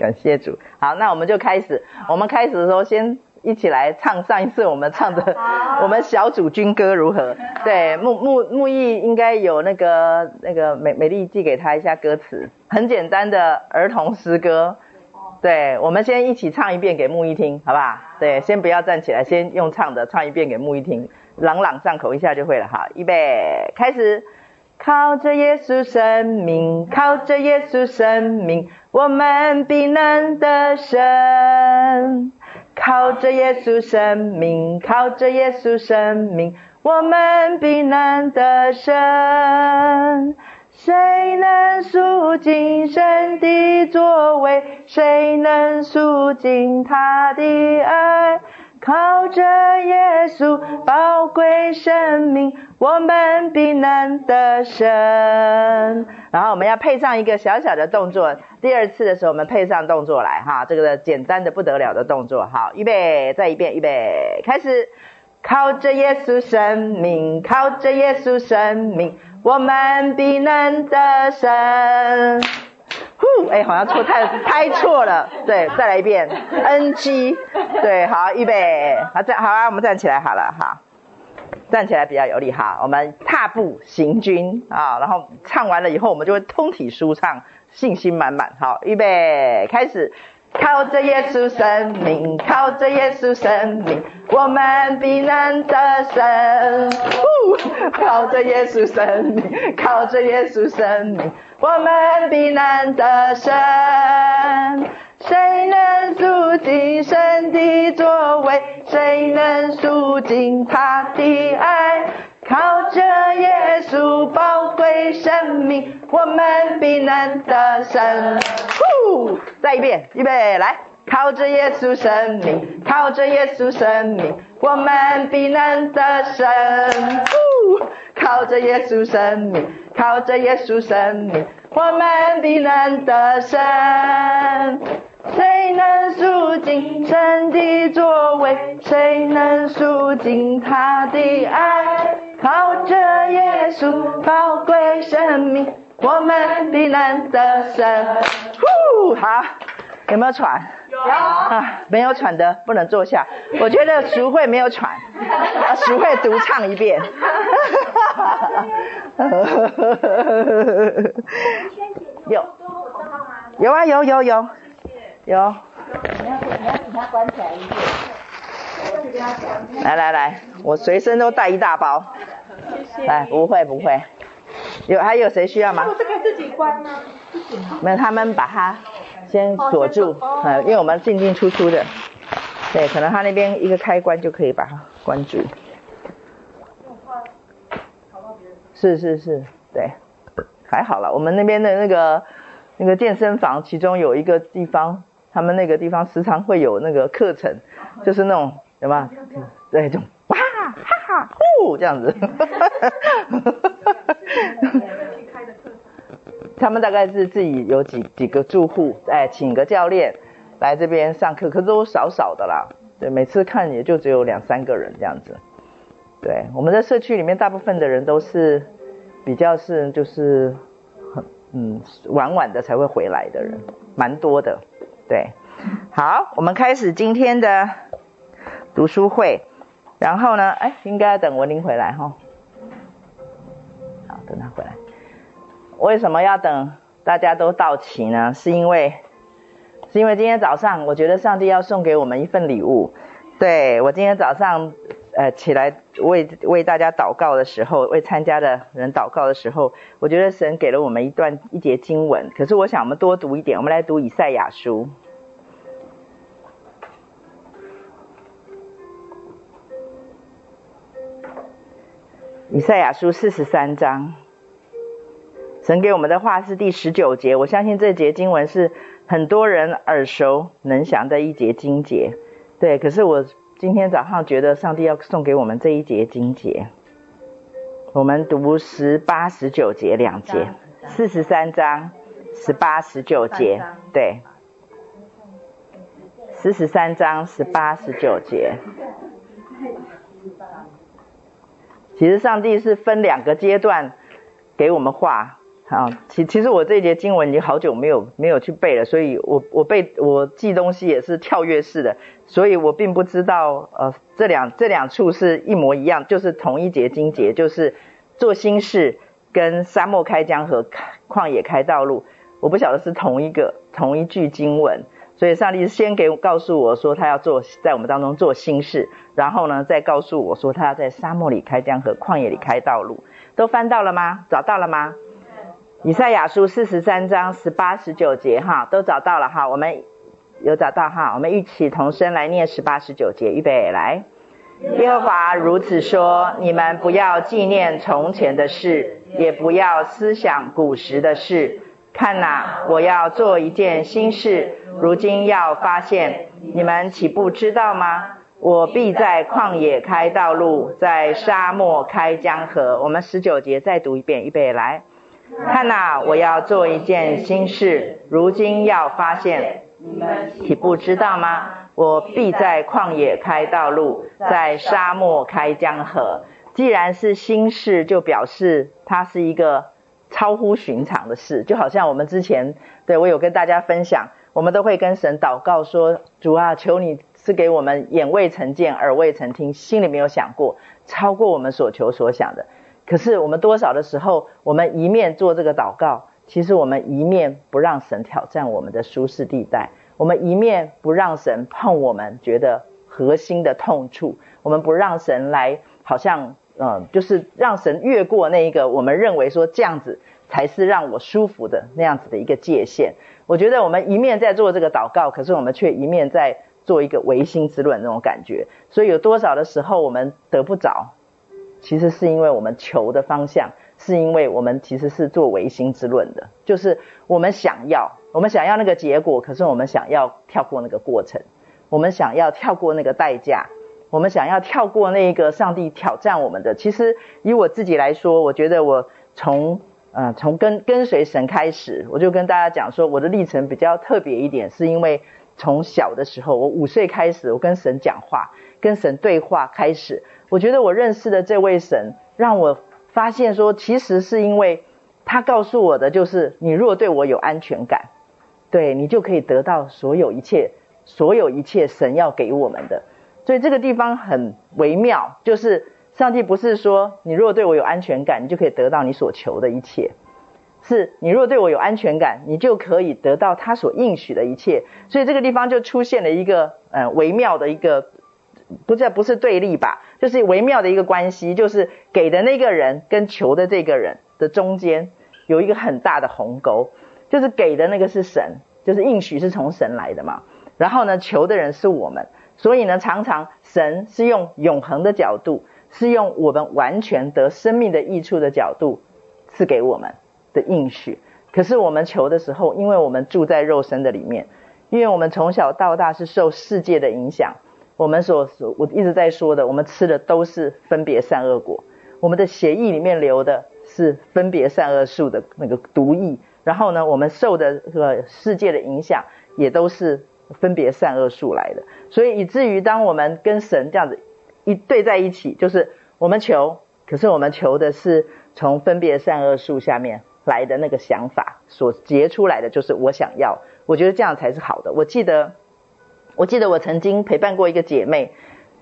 感谢主。好，那我们就开始。我们开始的时候，先一起来唱上一次我们唱的 我们小组军歌如何？对，木木木易应该有那个那个美美丽寄给他一下歌词，很简单的儿童诗歌。对，我们先一起唱一遍给木易听，好不好？对，先不要站起来，先用唱的唱一遍给木易听，朗朗上口一下就会了。好，预备，开始。靠着耶稣生命，靠着耶稣生命，我们必能得胜。靠着耶稣生命，靠着耶稣生命，我们必能得胜。谁能赎尽神的作为？谁能赎尽他的爱？靠着耶稣宝贵生命，我们必能得胜。然后我们要配上一个小小的动作，第二次的时候我们配上动作来哈，这个简单的不得了的动作。好，预备，再一遍，预备，开始。靠着耶稣生命，靠着耶稣生命，我们必能得胜。呼，哎，好像错太拍错了，对，再来一遍，NG，对，好，预备，好站，好啊，我们站起来好了，好，站起来比较有力哈，我们踏步行军啊，然后唱完了以后，我们就会通体舒畅，信心满满，好，预备，开始。靠着耶稣生命，靠着耶稣生命，我们必能得胜。靠着耶稣生命，靠着耶稣生命，我们必能得胜。谁能赎尽神的作为？谁能赎尽他的爱？靠着耶稣宝贵生命，我们必能得胜。呼，再一遍，预备，来，靠着耶稣生命，靠着耶稣生命，我们必能得胜。呼，靠着耶稣生命，靠着耶稣生命，我们的难得胜。谁能数尽神的作为？谁能数尽他的爱？靠着耶稣宝贵生命，我们必能得胜。呼，好，有没有喘？有啊，没有喘的不能坐下。我觉得淑慧没有喘，啊，淑慧独唱一遍。有，有啊，有有有。有，你要你要请他关起来。来来来，我随身都带一大包。来，不会不会。有还有谁需要吗？我这个自己关吗？没有，他们把它先锁住，嗯，因为我们进进出出的。对，可能他那边一个开关就可以把它关住。是是是，对，还好了，我们那边的那个那个健身房，其中有一个地方。他们那个地方时常会有那个课程，就是那种什么，对，就哇哈哈呼这样子。他们大概是自己有几几个住户，哎，请个教练来这边上课，可是都少少的啦。对，每次看也就只有两三个人这样子。对，我们在社区里面，大部分的人都是比较是就是很嗯晚晚的才会回来的人，蛮多的。对，好，我们开始今天的读书会。然后呢，哎，应该等文玲回来哈。好，等他回来。为什么要等大家都到齐呢？是因为，是因为今天早上我觉得上帝要送给我们一份礼物。对，我今天早上呃起来为为大家祷告的时候，为参加的人祷告的时候，我觉得神给了我们一段一节经文。可是我想我们多读一点，我们来读以赛亚书。以赛亚书四十三章，神给我们的话是第十九节。我相信这节经文是很多人耳熟能详的一节经节。对，可是我今天早上觉得上帝要送给我们这一节经节。我们读十八、十九节两节，四十三章十八、十九节，对，四十三章十八、十九节。其实上帝是分两个阶段给我们话，好，其其实我这一节经文已经好久没有没有去背了，所以我我背我记东西也是跳跃式的，所以我并不知道呃这两这两处是一模一样，就是同一节经节，就是做新事跟沙漠开江河、旷野开道路，我不晓得是同一个同一句经文，所以上帝先给告诉我说他要做在我们当中做新事，然后呢再告诉我说他要在沙漠里开江河、旷野里开道路，都翻到了吗？找到了吗？以赛亚书四十三章十八十九节，哈，都找到了哈，我们有找到哈，我们一起同声来念十八十九节，预备来。耶和华如此说：你们不要纪念从前的事，也不要思想古时的事。看哪，我要做一件新事，如今要发现，你们岂不知道吗？我必在旷野开道路，在沙漠开江河。我们十九节再读一遍，预备来。看哪，我要做一件新事，如今要发现，你们岂不知道吗？我必在旷野开道路，在沙漠开江河。既然是新事，就表示它是一个超乎寻常的事，就好像我们之前，对，我有跟大家分享，我们都会跟神祷告说：主啊，求你赐给我们眼未曾见，耳未曾听，心里没有想过，超过我们所求所想的。可是我们多少的时候，我们一面做这个祷告，其实我们一面不让神挑战我们的舒适地带，我们一面不让神碰我们觉得核心的痛处，我们不让神来，好像嗯，就是让神越过那一个我们认为说这样子才是让我舒服的那样子的一个界限。我觉得我们一面在做这个祷告，可是我们却一面在做一个违心之论那种感觉。所以有多少的时候我们得不着？其实是因为我们求的方向，是因为我们其实是做唯心之论的，就是我们想要，我们想要那个结果，可是我们想要跳过那个过程，我们想要跳过那个代价，我们想要跳过那个上帝挑战我们的。其实以我自己来说，我觉得我从呃从跟跟随神开始，我就跟大家讲说，我的历程比较特别一点，是因为从小的时候，我五岁开始，我跟神讲话，跟神对话开始。我觉得我认识的这位神，让我发现说，其实是因为他告诉我的，就是你若对我有安全感，对你就可以得到所有一切，所有一切神要给我们的。所以这个地方很微妙，就是上帝不是说你若对我有安全感，你就可以得到你所求的一切，是你若对我有安全感，你就可以得到他所应许的一切。所以这个地方就出现了一个呃微妙的一个。不是不是对立吧？就是微妙的一个关系，就是给的那个人跟求的这个人的中间有一个很大的鸿沟，就是给的那个是神，就是应许是从神来的嘛。然后呢，求的人是我们，所以呢，常常神是用永恒的角度，是用我们完全得生命的益处的角度赐给我们的应许。可是我们求的时候，因为我们住在肉身的里面，因为我们从小到大是受世界的影响。我们所所我一直在说的，我们吃的都是分别善恶果，我们的血液里面流的是分别善恶树的那个毒液，然后呢，我们受的这个世界的影响也都是分别善恶树来的，所以以至于当我们跟神这样子一对在一起，就是我们求，可是我们求的是从分别善恶树下面来的那个想法所结出来的，就是我想要，我觉得这样才是好的。我记得。我记得我曾经陪伴过一个姐妹，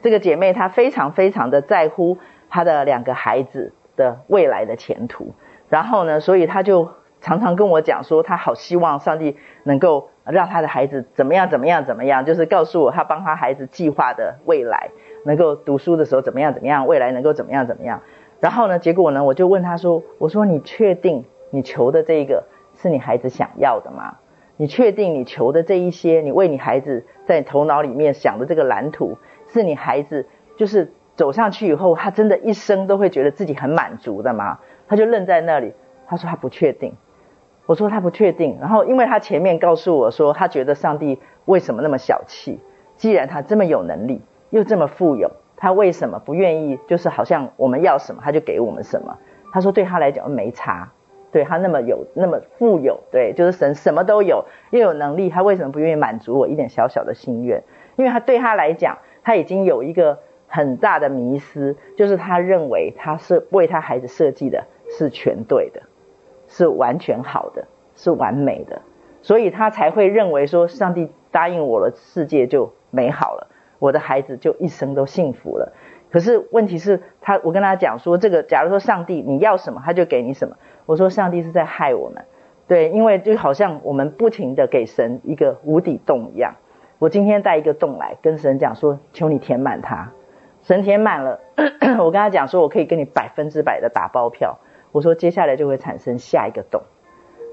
这个姐妹她非常非常的在乎她的两个孩子的未来的前途，然后呢，所以她就常常跟我讲说，她好希望上帝能够让她的孩子怎么样怎么样怎么样，就是告诉我她帮她孩子计划的未来，能够读书的时候怎么样怎么样，未来能够怎么样怎么样。然后呢，结果呢，我就问她说，我说你确定你求的这一个是你孩子想要的吗？你确定你求的这一些，你为你孩子在头脑里面想的这个蓝图，是你孩子就是走上去以后，他真的一生都会觉得自己很满足的吗？他就愣在那里，他说他不确定。我说他不确定，然后因为他前面告诉我说，他觉得上帝为什么那么小气？既然他这么有能力，又这么富有，他为什么不愿意？就是好像我们要什么，他就给我们什么？他说对他来讲没差。对他那么有那么富有，对，就是神什么都有，又有能力，他为什么不愿意满足我一点小小的心愿？因为他对他来讲，他已经有一个很大的迷思，就是他认为他是为他孩子设计的是全对的，是完全好的，是完美的，所以他才会认为说，上帝答应我了，世界就美好了，我的孩子就一生都幸福了。可是问题是，他我跟他讲说，这个假如说上帝你要什么，他就给你什么。我说上帝是在害我们，对，因为就好像我们不停的给神一个无底洞一样。我今天带一个洞来跟神讲说，求你填满它。神填满了，我跟他讲说，我可以给你百分之百的打包票。我说接下来就会产生下一个洞，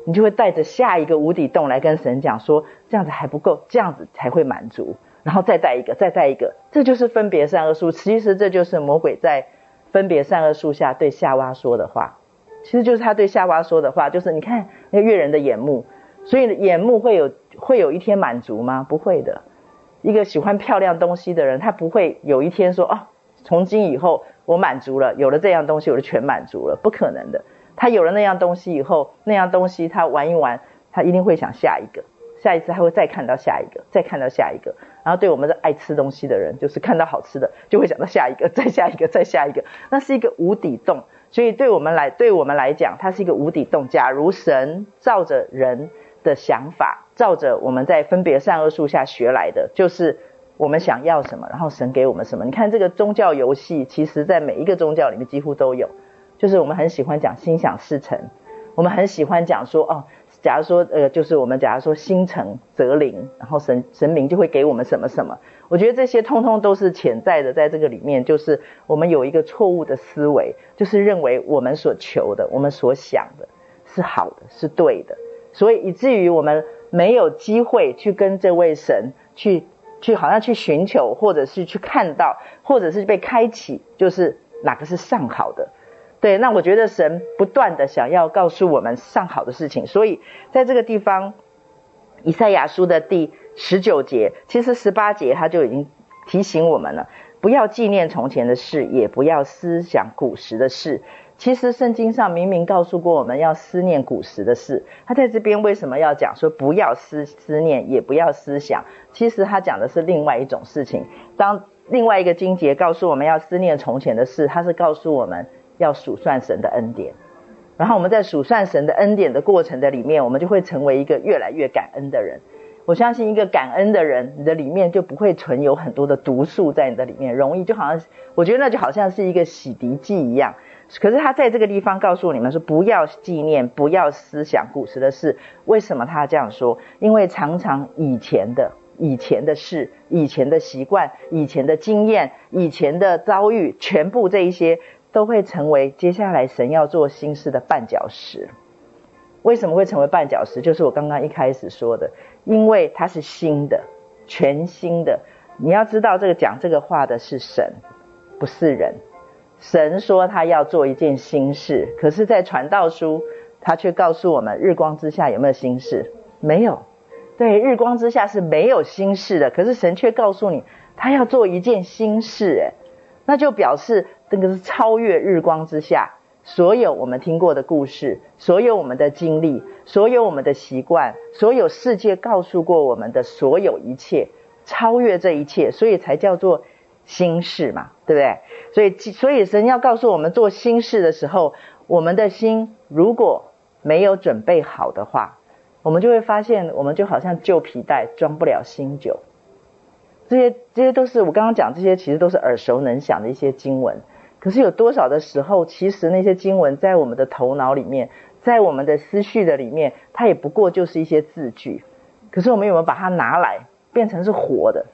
你就会带着下一个无底洞来跟神讲说，这样子还不够，这样子才会满足。然后再带一个，再带一个，这就是分别善恶树。其实这就是魔鬼在分别善恶树下对夏娃说的话。其实就是他对夏娃说的话，就是你看那个悦人的眼目，所以眼目会有会有一天满足吗？不会的。一个喜欢漂亮东西的人，他不会有一天说哦，从今以后我满足了，有了这样东西我就全满足了，不可能的。他有了那样东西以后，那样东西他玩一玩，他一定会想下一个。下一次他会再看到下一个，再看到下一个，然后对我们的爱吃东西的人，就是看到好吃的就会想到下一个，再下一个，再下一个，那是一个无底洞。所以对我们来，对我们来讲，它是一个无底洞。假如神照着人的想法，照着我们在分别善恶树下学来的，就是我们想要什么，然后神给我们什么。你看这个宗教游戏，其实在每一个宗教里面几乎都有，就是我们很喜欢讲心想事成，我们很喜欢讲说哦。假如说，呃，就是我们假如说心诚则灵，然后神神明就会给我们什么什么。我觉得这些通通都是潜在的，在这个里面，就是我们有一个错误的思维，就是认为我们所求的、我们所想的是好的、是对的，所以以至于我们没有机会去跟这位神去去好像去寻求，或者是去看到，或者是被开启，就是哪个是上好的。对，那我觉得神不断的想要告诉我们上好的事情，所以在这个地方，以赛亚书的第十九节，其实十八节他就已经提醒我们了，不要纪念从前的事，也不要思想古时的事。其实圣经上明明告诉过我们要思念古时的事，他在这边为什么要讲说不要思思念，也不要思想？其实他讲的是另外一种事情。当另外一个经节告诉我们要思念从前的事，他是告诉我们。要数算神的恩典，然后我们在数算神的恩典的过程的里面，我们就会成为一个越来越感恩的人。我相信一个感恩的人，你的里面就不会存有很多的毒素在你的里面，容易就好像我觉得那就好像是一个洗涤剂一样。可是他在这个地方告诉你们说，不要纪念，不要思想古时的事。为什么他这样说？因为常常以前的、以前的事、以前的习惯、以前的经验、以前的遭遇，全部这一些。都会成为接下来神要做新事的绊脚石。为什么会成为绊脚石？就是我刚刚一开始说的，因为它是新的、全新的。你要知道，这个讲这个话的是神，不是人。神说他要做一件新事，可是，在传道书，他却告诉我们：日光之下有没有新事？没有。对，日光之下是没有新事的。可是神却告诉你，他要做一件新事，哎，那就表示。这个是超越日光之下所有我们听过的故事，所有我们的经历，所有我们的习惯，所有世界告诉过我们的所有一切，超越这一切，所以才叫做心事嘛，对不对？所以，所以神要告诉我们做心事的时候，我们的心如果没有准备好的话，我们就会发现，我们就好像旧皮带装不了新酒。这些，这些都是我刚刚讲这些，其实都是耳熟能详的一些经文。可是有多少的时候，其实那些经文在我们的头脑里面，在我们的思绪的里面，它也不过就是一些字句。可是我们有没有把它拿来变成是活的？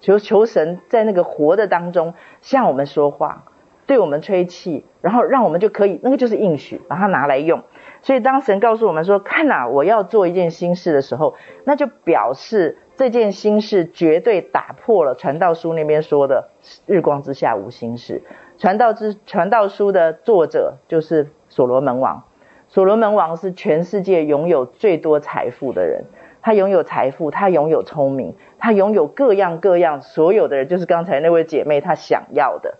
求求神在那个活的当中向我们说话，对我们吹气，然后让我们就可以，那个就是应许，把它拿来用。所以当神告诉我们说：“看呐，我要做一件新事的时候”，那就表示这件新事绝对打破了传道书那边说的“日光之下无新事”。传道之传道书的作者就是所罗门王。所罗门王是全世界拥有最多财富的人，他拥有财富，他拥有聪明，他拥有各样各样所有的人，就是刚才那位姐妹她想要的，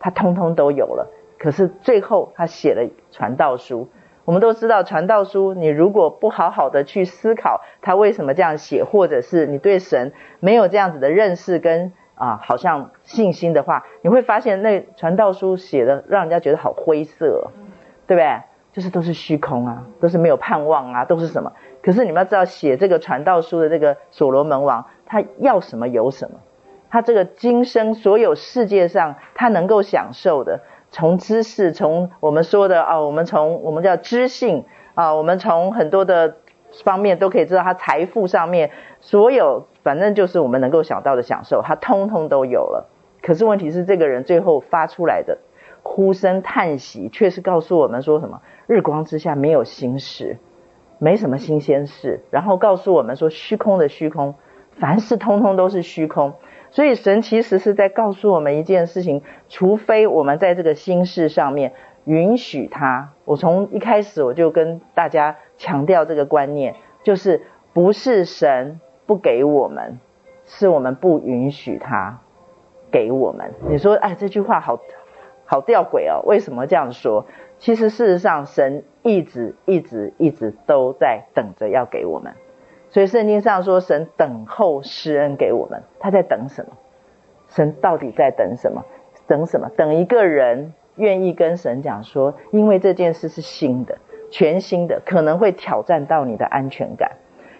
他通通都有了。可是最后他写了传道书。我们都知道传道书，你如果不好好的去思考他为什么这样写，或者是你对神没有这样子的认识跟。啊，好像信心的话，你会发现那传道书写的让人家觉得好灰色，对不对？就是都是虚空啊，都是没有盼望啊，都是什么？可是你们要知道，写这个传道书的这个所罗门王，他要什么有什么。他这个今生所有世界上他能够享受的，从知识，从我们说的啊，我们从我们叫知性啊，我们从很多的方面都可以知道，他财富上面所有，反正就是我们能够想到的享受，他通通都有了。可是问题是，这个人最后发出来的呼声叹息，却是告诉我们说什么？日光之下没有新事，没什么新鲜事。然后告诉我们说，虚空的虚空，凡事通通都是虚空。所以神其实是在告诉我们一件事情：除非我们在这个心事上面允许他。我从一开始我就跟大家强调这个观念，就是不是神不给我们，是我们不允许他给我们。你说，哎，这句话好好吊诡哦，为什么这样说？其实事实上，神一直一直一直都在等着要给我们。所以圣经上说，神等候施恩给我们，他在等什么？神到底在等什么？等什么？等一个人愿意跟神讲说，因为这件事是新的、全新的，可能会挑战到你的安全感，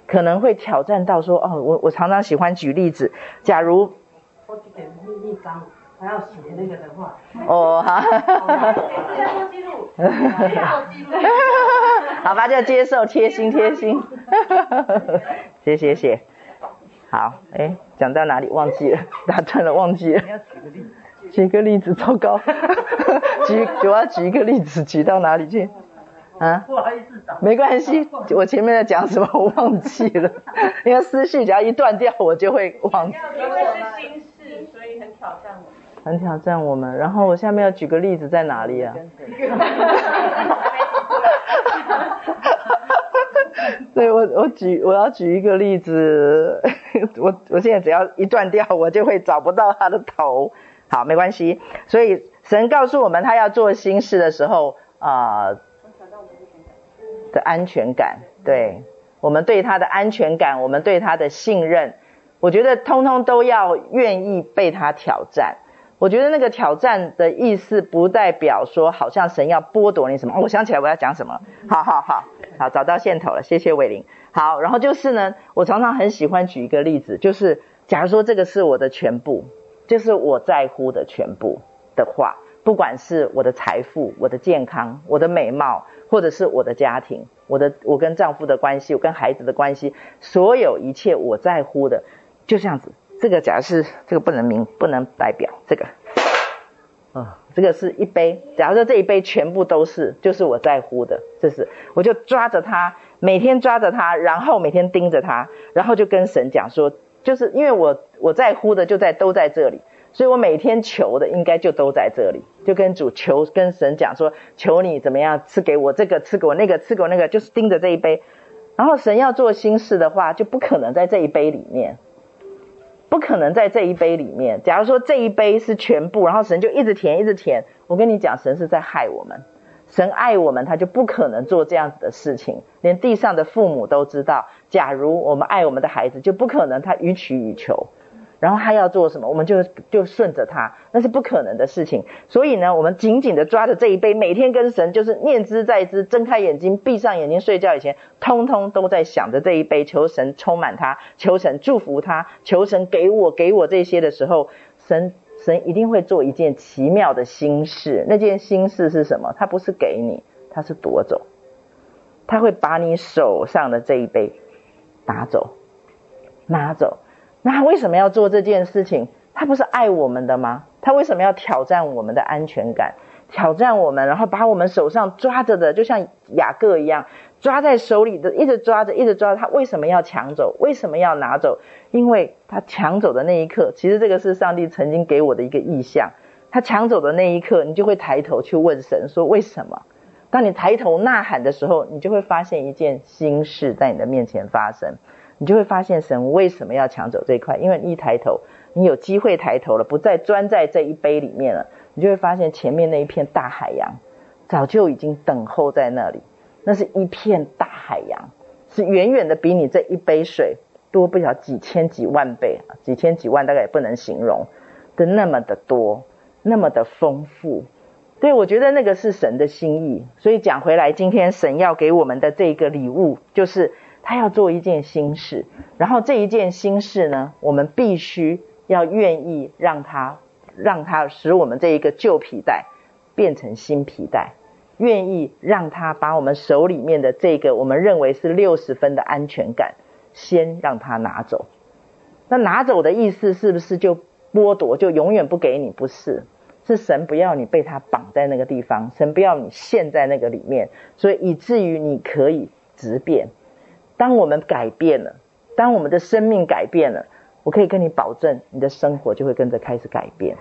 可能会挑战到说，哦，我我常常喜欢举例子，假如。还要写那个的话，哦，好，记录，记录，好吧，就接受，贴心，贴心，谢谢谢，好，哎，讲到哪里忘记了，打断了，忘记了，你要举个例子，举个例子，糟糕，举，我要举一个例子，举到哪里去？啊，不好意思，没关系，我前面在讲什么 我忘记了，因为思绪只要一断掉，我就会忘记。因为是心事，所以很挑战我。很挑战我们，然后我下面要举个例子在哪里啊？对，我我举我要举一个例子，我我现在只要一断掉，我就会找不到他的头。好，没关系。所以神告诉我们，他要做心事的时候啊，呃、安全感，对我们对他的安全感，我们对他的信任，我觉得通通都要愿意被他挑战。我觉得那个挑战的意思不代表说好像神要剥夺你什么。我想起来我要讲什么。好好好，好，找到线头了，谢谢伟玲。好，然后就是呢，我常常很喜欢举一个例子，就是假如说这个是我的全部，就是我在乎的全部的话，不管是我的财富、我的健康、我的美貌，或者是我的家庭、我的我跟丈夫的关系、我跟孩子的关系，所有一切我在乎的，就这样子。这个假如是这个不能明不能代表这个，啊，这个是一杯。假如说这一杯全部都是，就是我在乎的，这是我就抓着它，每天抓着它，然后每天盯着它，然后就跟神讲说，就是因为我我在乎的就在都在这里，所以我每天求的应该就都在这里，就跟主求跟神讲说，求你怎么样赐给我这个，赐给我那个，赐给我那个，就是盯着这一杯。然后神要做新事的话，就不可能在这一杯里面。不可能在这一杯里面。假如说这一杯是全部，然后神就一直填，一直填。我跟你讲，神是在害我们。神爱我们，他就不可能做这样子的事情。连地上的父母都知道，假如我们爱我们的孩子，就不可能他予取予求。然后他要做什么，我们就就顺着他，那是不可能的事情。所以呢，我们紧紧的抓着这一杯，每天跟神就是念兹在兹，睁开眼睛、闭上眼睛睡觉以前，通通都在想着这一杯，求神充满他，求神祝福他，求神给我给我这些的时候，神神一定会做一件奇妙的心事。那件心事是什么？他不是给你，他是夺走，他会把你手上的这一杯拿走，拿走。那他为什么要做这件事情？他不是爱我们的吗？他为什么要挑战我们的安全感？挑战我们，然后把我们手上抓着的，就像雅各一样，抓在手里的，一直抓着，一直抓着。他为什么要抢走？为什么要拿走？因为他抢走的那一刻，其实这个是上帝曾经给我的一个意象。他抢走的那一刻，你就会抬头去问神说：为什么？当你抬头呐喊的时候，你就会发现一件新事在你的面前发生。你就会发现神为什么要抢走这一块？因为一抬头，你有机会抬头了，不再钻在这一杯里面了，你就会发现前面那一片大海洋，早就已经等候在那里。那是一片大海洋，是远远的比你这一杯水多不了几千几万倍，几千几万大概也不能形容的那么的多，那么的丰富，对，我觉得那个是神的心意。所以讲回来，今天神要给我们的这个礼物，就是他要做一件新事。然后这一件新事呢，我们必须要愿意让他，让他使我们这一个旧皮带变成新皮带，愿意让他把我们手里面的这个我们认为是六十分的安全感，先让他拿走。那拿走的意思是不是就剥夺，就永远不给你？不是。是神不要你被他绑在那个地方，神不要你陷在那个里面，所以以至于你可以直变。当我们改变了，当我们的生命改变了，我可以跟你保证，你的生活就会跟着开始改变。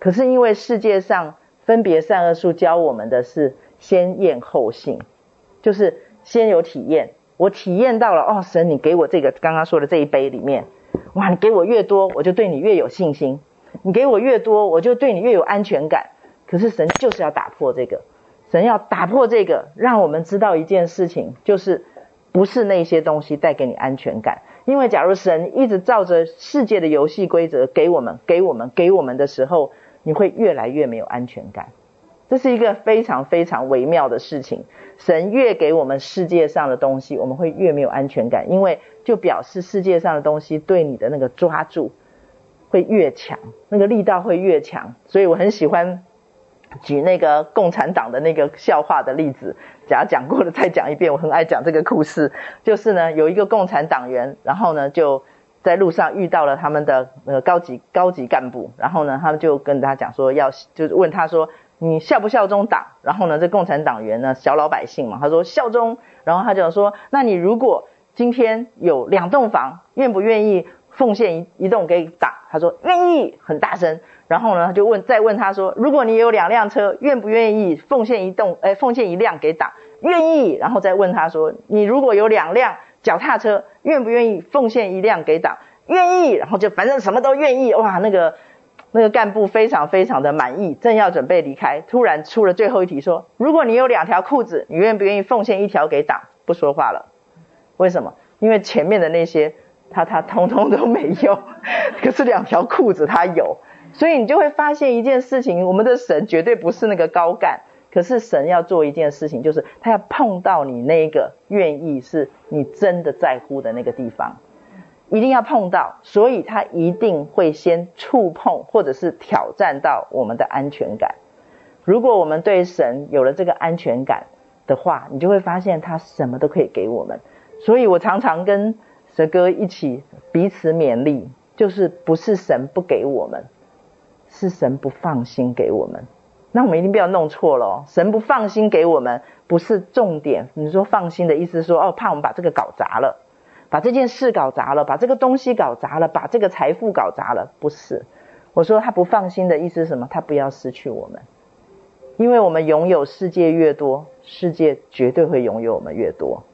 可是因为世界上分别善恶树教我们的是先验后信，就是先有体验，我体验到了哦，神你给我这个刚刚说的这一杯里面，哇，你给我越多，我就对你越有信心。你给我越多，我就对你越有安全感。可是神就是要打破这个，神要打破这个，让我们知道一件事情，就是不是那些东西带给你安全感。因为假如神一直照着世界的游戏规则给我们、给我们、给我们的时候，你会越来越没有安全感。这是一个非常非常微妙的事情。神越给我们世界上的东西，我们会越没有安全感，因为就表示世界上的东西对你的那个抓住。会越强，那个力道会越强，所以我很喜欢举那个共产党的那个笑话的例子，假讲过了再讲一遍。我很爱讲这个故事，就是呢，有一个共产党员，然后呢就在路上遇到了他们的呃高级高级干部，然后呢他们就跟他讲说要，就是问他说你效不效忠党？然后呢这共产党员呢小老百姓嘛，他说效忠，然后他就说那你如果今天有两栋房，愿不愿意？奉献一一栋给党，他说愿意，很大声。然后呢，他就问，再问他说，如果你有两辆车，愿不愿意奉献一栋？哎，奉献一辆给党，愿意。然后再问他说，你如果有两辆脚踏车，愿不愿意奉献一辆给党？愿意。然后就反正什么都愿意。哇，那个那个干部非常非常的满意，正要准备离开，突然出了最后一题，说，如果你有两条裤子，你愿不愿意奉献一条给党？不说话了。为什么？因为前面的那些。他他通通都没有，可是两条裤子他有，所以你就会发现一件事情：我们的神绝对不是那个高干，可是神要做一件事情，就是他要碰到你那个愿意是你真的在乎的那个地方，一定要碰到，所以他一定会先触碰或者是挑战到我们的安全感。如果我们对神有了这个安全感的话，你就会发现他什么都可以给我们。所以我常常跟蛇哥一起彼此勉励，就是不是神不给我们，是神不放心给我们。那我们一定不要弄错了哦，神不放心给我们不是重点。你说放心的意思是说，哦，怕我们把这个搞砸了，把这件事搞砸了，把这个东西搞砸了，把这个财富搞砸了，不是。我说他不放心的意思是什么？他不要失去我们，因为我们拥有世界越多，世界绝对会拥有我们越多。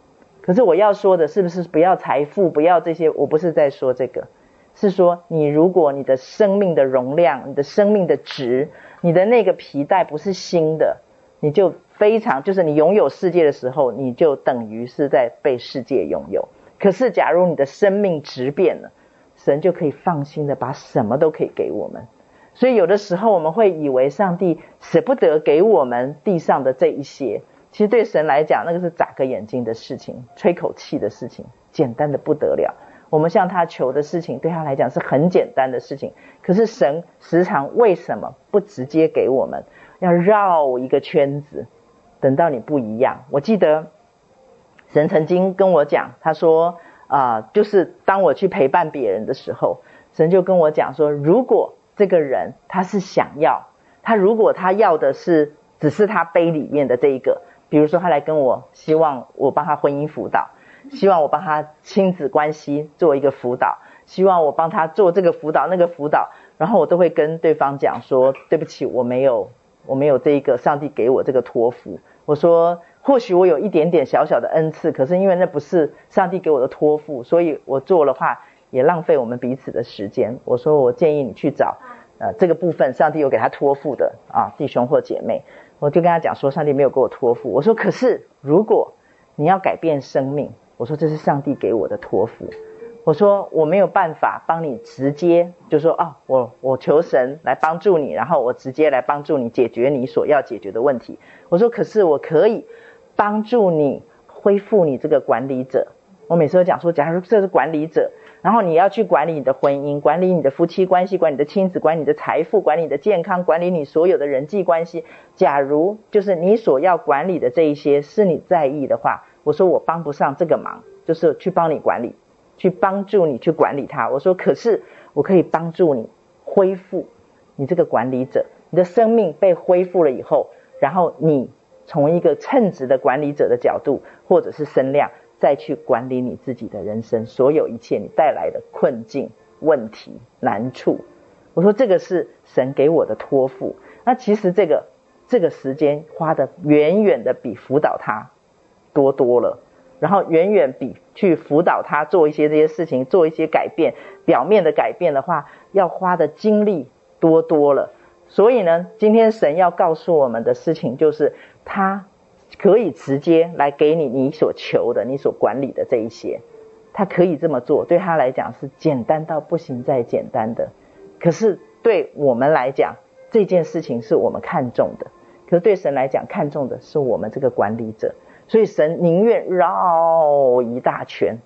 可是我要说的是不是不要财富，不要这些？我不是在说这个，是说你如果你的生命的容量、你的生命的值、你的那个皮带不是新的，你就非常就是你拥有世界的时候，你就等于是在被世界拥有。可是假如你的生命质变了，神就可以放心的把什么都可以给我们。所以有的时候我们会以为上帝舍不得给我们地上的这一些。其实对神来讲，那个是眨个眼睛的事情，吹口气的事情，简单的不得了。我们向他求的事情，对他来讲是很简单的事情。可是神时常为什么不直接给我们，要绕一个圈子，等到你不一样？我记得神曾经跟我讲，他说啊、就是当我去陪伴别人的时候，神就跟我讲说，如果这个人他是想要，他如果他要的是只是他杯里面的这一个。比如说，他来跟我，希望我帮他婚姻辅导，希望我帮他亲子关系做一个辅导，希望我帮他做这个辅导那个辅导，然后我都会跟对方讲说，对不起，我没有，我没有这一个上帝给我这个托付。我说，或许我有一点点小小的恩赐，可是因为那不是上帝给我的托付，所以我做的话也浪费我们彼此的时间。我说，我建议你去找，呃，这个部分上帝有给他托付的啊，弟兄或姐妹。我就跟他讲说，上帝没有给我托付。我说，可是如果你要改变生命，我说这是上帝给我的托付。我说我没有办法帮你直接，就说哦，我我求神来帮助你，然后我直接来帮助你解决你所要解决的问题。我说可是我可以帮助你恢复你这个管理者。我每次都讲说，假如这是管理者，然后你要去管理你的婚姻，管理你的夫妻关系，管理你的亲子，管理你的财富，管理你的健康，管理你所有的人际关系。假如就是你所要管理的这一些是你在意的话，我说我帮不上这个忙，就是去帮你管理。去帮助你去管理他，我说可是我可以帮助你恢复你这个管理者，你的生命被恢复了以后，然后你从一个称职的管理者的角度，或者是声量，再去管理你自己的人生，所有一切你带来的困境、问题、难处，我说这个是神给我的托付。那其实这个这个时间花的远远的比辅导他多多了。然后远远比去辅导他做一些这些事情，做一些改变，表面的改变的话，要花的精力多多了。所以呢，今天神要告诉我们的事情就是，他可以直接来给你你所求的、你所管理的这一些，他可以这么做，对他来讲是简单到不行再简单的。可是对我们来讲，这件事情是我们看重的，可是对神来讲，看重的是我们这个管理者。所以神宁愿绕一大圈，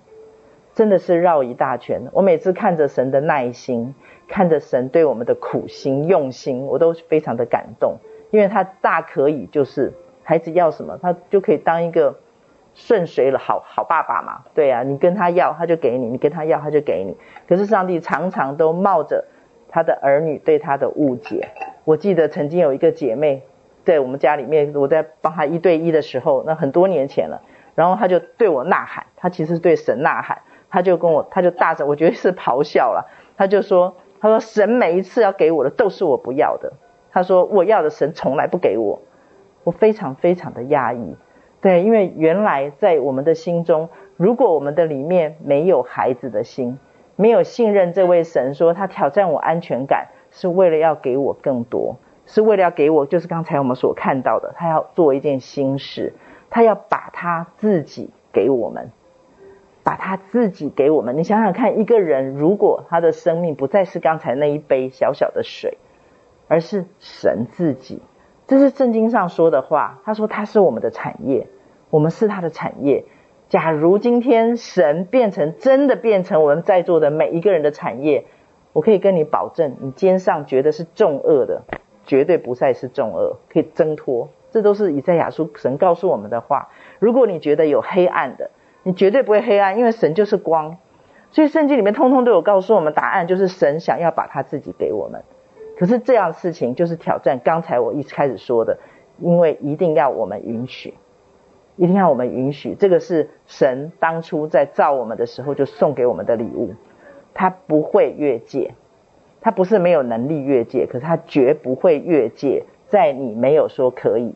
真的是绕一大圈。我每次看着神的耐心，看着神对我们的苦心用心，我都非常的感动。因为他大可以就是孩子要什么，他就可以当一个顺遂了好好爸爸嘛。对啊，你跟他要他就给你，你跟他要他就给你。可是上帝常常都冒着他的儿女对他的误解。我记得曾经有一个姐妹。在我们家里面，我在帮他一对一的时候，那很多年前了。然后他就对我呐喊，他其实是对神呐喊，他就跟我，他就大声，我觉得是咆哮了。他就说：“他说神每一次要给我的都是我不要的。他说我要的神从来不给我。”我非常非常的压抑，对，因为原来在我们的心中，如果我们的里面没有孩子的心，没有信任这位神，说他挑战我安全感，是为了要给我更多。是为了要给我，就是刚才我们所看到的，他要做一件新事，他要把他自己给我们，把他自己给我们。你想想看，一个人如果他的生命不再是刚才那一杯小小的水，而是神自己，这是圣经上说的话。他说他是我们的产业，我们是他的产业。假如今天神变成真的变成我们在座的每一个人的产业，我可以跟你保证，你肩上觉得是重恶的。绝对不再是重轭，可以挣脱。这都是以赛亚书神告诉我们的话。如果你觉得有黑暗的，你绝对不会黑暗，因为神就是光。所以圣经里面通通都有告诉我们答案，就是神想要把他自己给我们。可是这样的事情就是挑战。刚才我一开始说的，因为一定要我们允许，一定要我们允许。这个是神当初在造我们的时候就送给我们的礼物，他不会越界。他不是没有能力越界，可是他绝不会越界。在你没有说可以，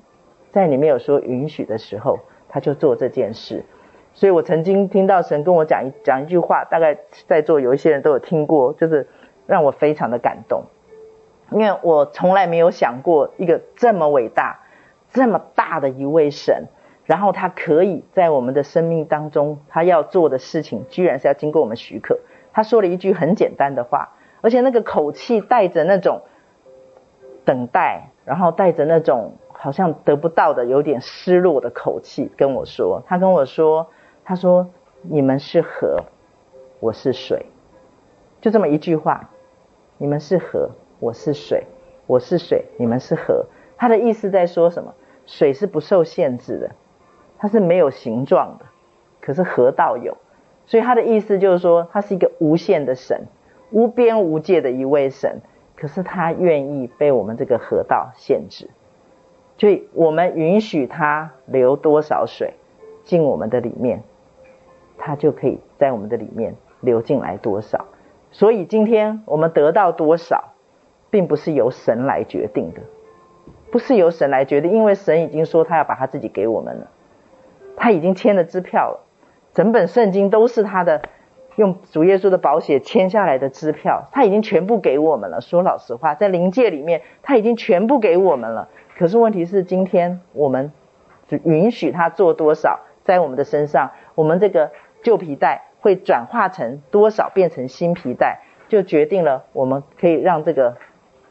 在你没有说允许的时候，他就做这件事。所以我曾经听到神跟我讲一讲一句话，大概在座有一些人都有听过，就是让我非常的感动，因为我从来没有想过一个这么伟大、这么大的一位神，然后他可以在我们的生命当中，他要做的事情，居然是要经过我们许可。他说了一句很简单的话。而且那个口气带着那种等待，然后带着那种好像得不到的、有点失落的口气跟我说：“他跟我说，他说你们是河，我是水，就这么一句话。你们是河，我是水，我是水，你们是河。他的意思在说什么？水是不受限制的，它是没有形状的，可是河道有。所以他的意思就是说，他是一个无限的神。”无边无界的一位神，可是他愿意被我们这个河道限制，所以我们允许他流多少水进我们的里面，他就可以在我们的里面流进来多少。所以今天我们得到多少，并不是由神来决定的，不是由神来决定，因为神已经说他要把他自己给我们了，他已经签了支票了，整本圣经都是他的。用主耶稣的宝血签下来的支票，他已经全部给我们了。说老实话，在灵界里面，他已经全部给我们了。可是问题是，今天我们只允许他做多少，在我们的身上，我们这个旧皮带会转化成多少变成新皮带，就决定了我们可以让这个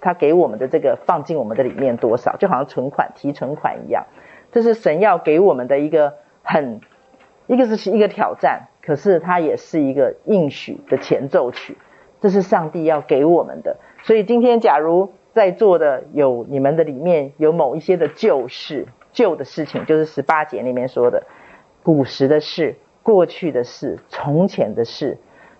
他给我们的这个放进我们的里面多少，就好像存款提存款一样。这是神要给我们的一个很，一个是一个挑战，可是它也是一个应许的前奏曲。这是上帝要给我们的。所以今天，假如在座的有你们的里面有某一些的旧事、旧的事情，就是十八节里面说的古时的事、过去的事、从前的事，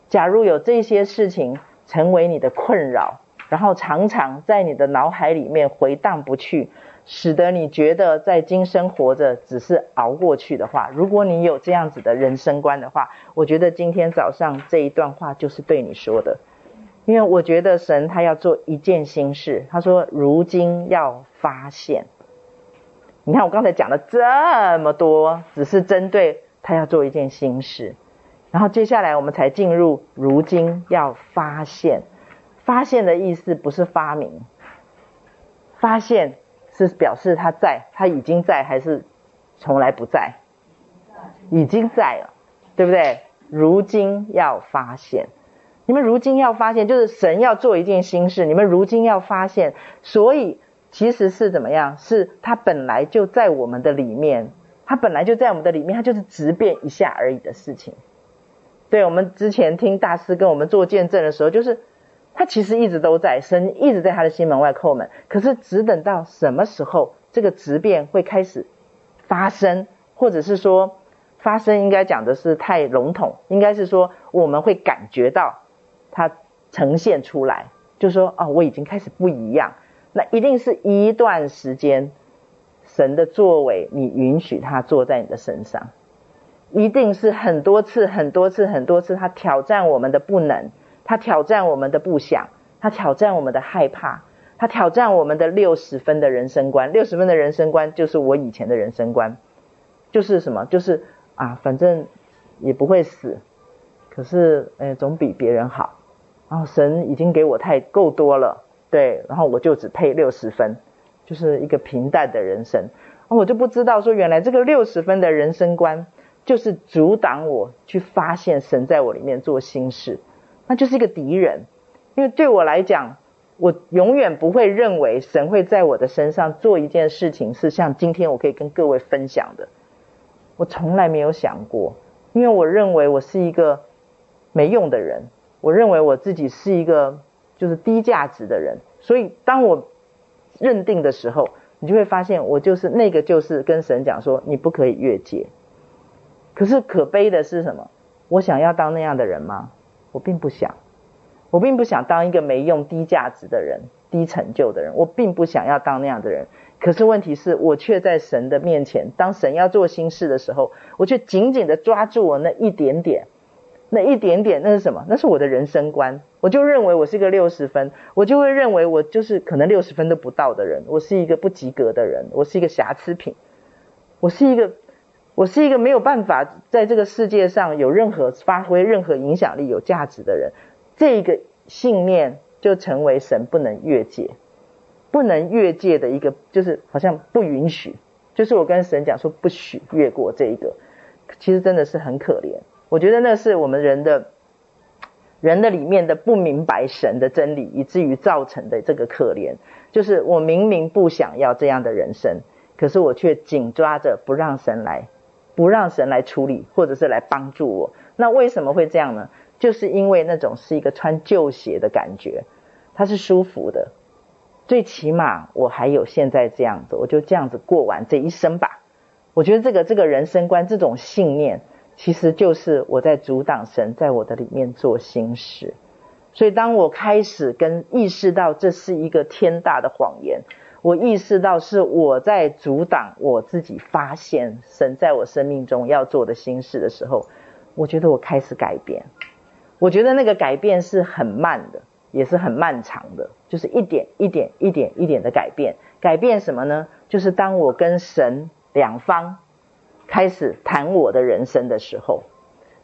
假如有这些事情成为你的困扰，然后常常在你的脑海里面回荡不去。使得你觉得在今生活着只是熬过去的话，如果你有这样子的人生观的话，我觉得今天早上这一段话就是对你说的，因为我觉得神他要做一件新事，他说如今要发现。你看我刚才讲了这么多，只是针对他要做一件新事，然后接下来我们才进入如今要发现。发现的意思不是发明，发现。是表示他在，他已经在，还是从来不在？已经在了，对不对？如今要发现，你们如今要发现，就是神要做一件新事，你们如今要发现，所以其实是怎么样？是他本来就在我们的里面，他本来就在我们的里面，他就是直变一下而已的事情。对，我们之前听大师跟我们做见证的时候，就是。他其实一直都在，神一直在他的心门外叩门。可是只等到什么时候，这个质变会开始发生，或者是说发生，应该讲的是太笼统，应该是说我们会感觉到它呈现出来，就说哦，我已经开始不一样。那一定是一段时间，神的作为，你允许他坐在你的身上，一定是很多次、很多次、很多次，他挑战我们的不能。他挑战我们的不想，他挑战我们的害怕，他挑战我们的六十分的人生观。六十分的人生观就是我以前的人生观，就是什么？就是啊，反正也不会死，可是诶，总比别人好。然后神已经给我太够多了，对，然后我就只配六十分，就是一个平淡的人生。我就不知道说，原来这个六十分的人生观，就是阻挡我去发现神在我里面做新事。那就是一个敌人，因为对我来讲，我永远不会认为神会在我的身上做一件事情是像今天我可以跟各位分享的。我从来没有想过，因为我认为我是一个没用的人，我认为我自己是一个就是低价值的人，所以当我认定的时候，你就会发现我就是那个，就是跟神讲说你不可以越界。可是可悲的是什么？我想要当那样的人吗？我并不想，我并不想当一个没用、低价值的人、低成就的人。我并不想要当那样的人。可是问题是我却在神的面前，当神要做新事的时候，我却紧紧的抓住我那一点点，那一点点，那是什么？那是我的人生观。我就认为我是一个六十分，我就会认为我就是可能六十分都不到的人。我是一个不及格的人，我是一个瑕疵品，我是一个。我是一个没有办法在这个世界上有任何发挥任何影响力、有价值的人，这个信念就成为神不能越界、不能越界的一个，就是好像不允许，就是我跟神讲说不许越过这一个，其实真的是很可怜。我觉得那是我们人的人的里面的不明白神的真理，以至于造成的这个可怜，就是我明明不想要这样的人生，可是我却紧抓着不让神来。不让神来处理，或者是来帮助我，那为什么会这样呢？就是因为那种是一个穿旧鞋的感觉，它是舒服的，最起码我还有现在这样子，我就这样子过完这一生吧。我觉得这个这个人生观，这种信念，其实就是我在阻挡神在我的里面做心事。所以当我开始跟意识到这是一个天大的谎言。我意识到是我在阻挡我自己发现神在我生命中要做的新事的时候，我觉得我开始改变。我觉得那个改变是很慢的，也是很漫长的，就是一点一点一点一点的改变。改变什么呢？就是当我跟神两方开始谈我的人生的时候，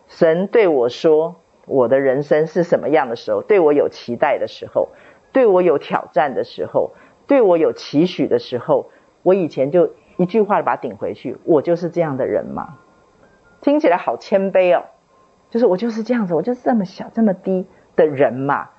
神对我说我的人生是什么样的时候，对我有期待的时候，对我有挑战的时候。对我有期许的时候，我以前就一句话把它顶回去，我就是这样的人嘛。听起来好谦卑哦，就是我就是这样子，我就是这么小这么低的人嘛。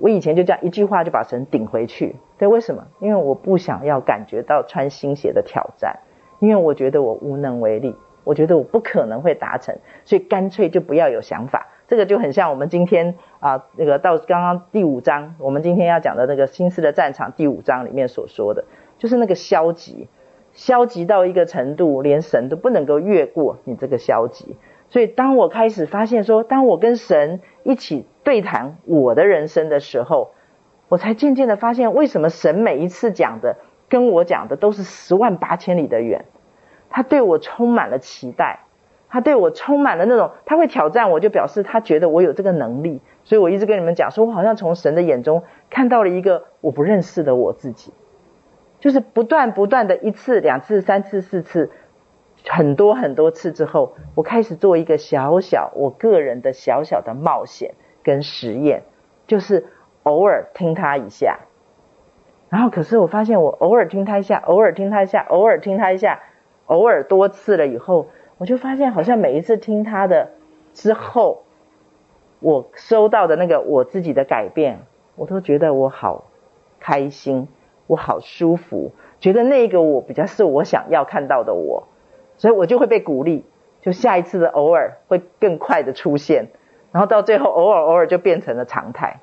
我以前就这样一句话就把神顶回去。对，为什么？因为我不想要感觉到穿新鞋的挑战，因为我觉得我无能为力，我觉得我不可能会达成，所以干脆就不要有想法。这个就很像我们今天啊，那个到刚刚第五章，我们今天要讲的那个心思的战场第五章里面所说的，就是那个消极，消极到一个程度，连神都不能够越过你这个消极。所以当我开始发现说，当我跟神一起对谈我的人生的时候，我才渐渐的发现，为什么神每一次讲的跟我讲的都是十万八千里的远，他对我充满了期待。他对我充满了那种，他会挑战我，就表示他觉得我有这个能力。所以我一直跟你们讲说，我好像从神的眼中看到了一个我不认识的我自己，就是不断不断的一次、两次、三次、四次，很多很多次之后，我开始做一个小小我个人的小小的冒险跟实验，就是偶尔听他一下，然后可是我发现我偶尔听他一下，偶尔听他一下，偶尔听他一下，偶尔多次了以后。我就发现，好像每一次听他的之后，我收到的那个我自己的改变，我都觉得我好开心，我好舒服，觉得那个我比较是我想要看到的我，所以我就会被鼓励，就下一次的偶尔会更快的出现，然后到最后偶尔偶尔就变成了常态。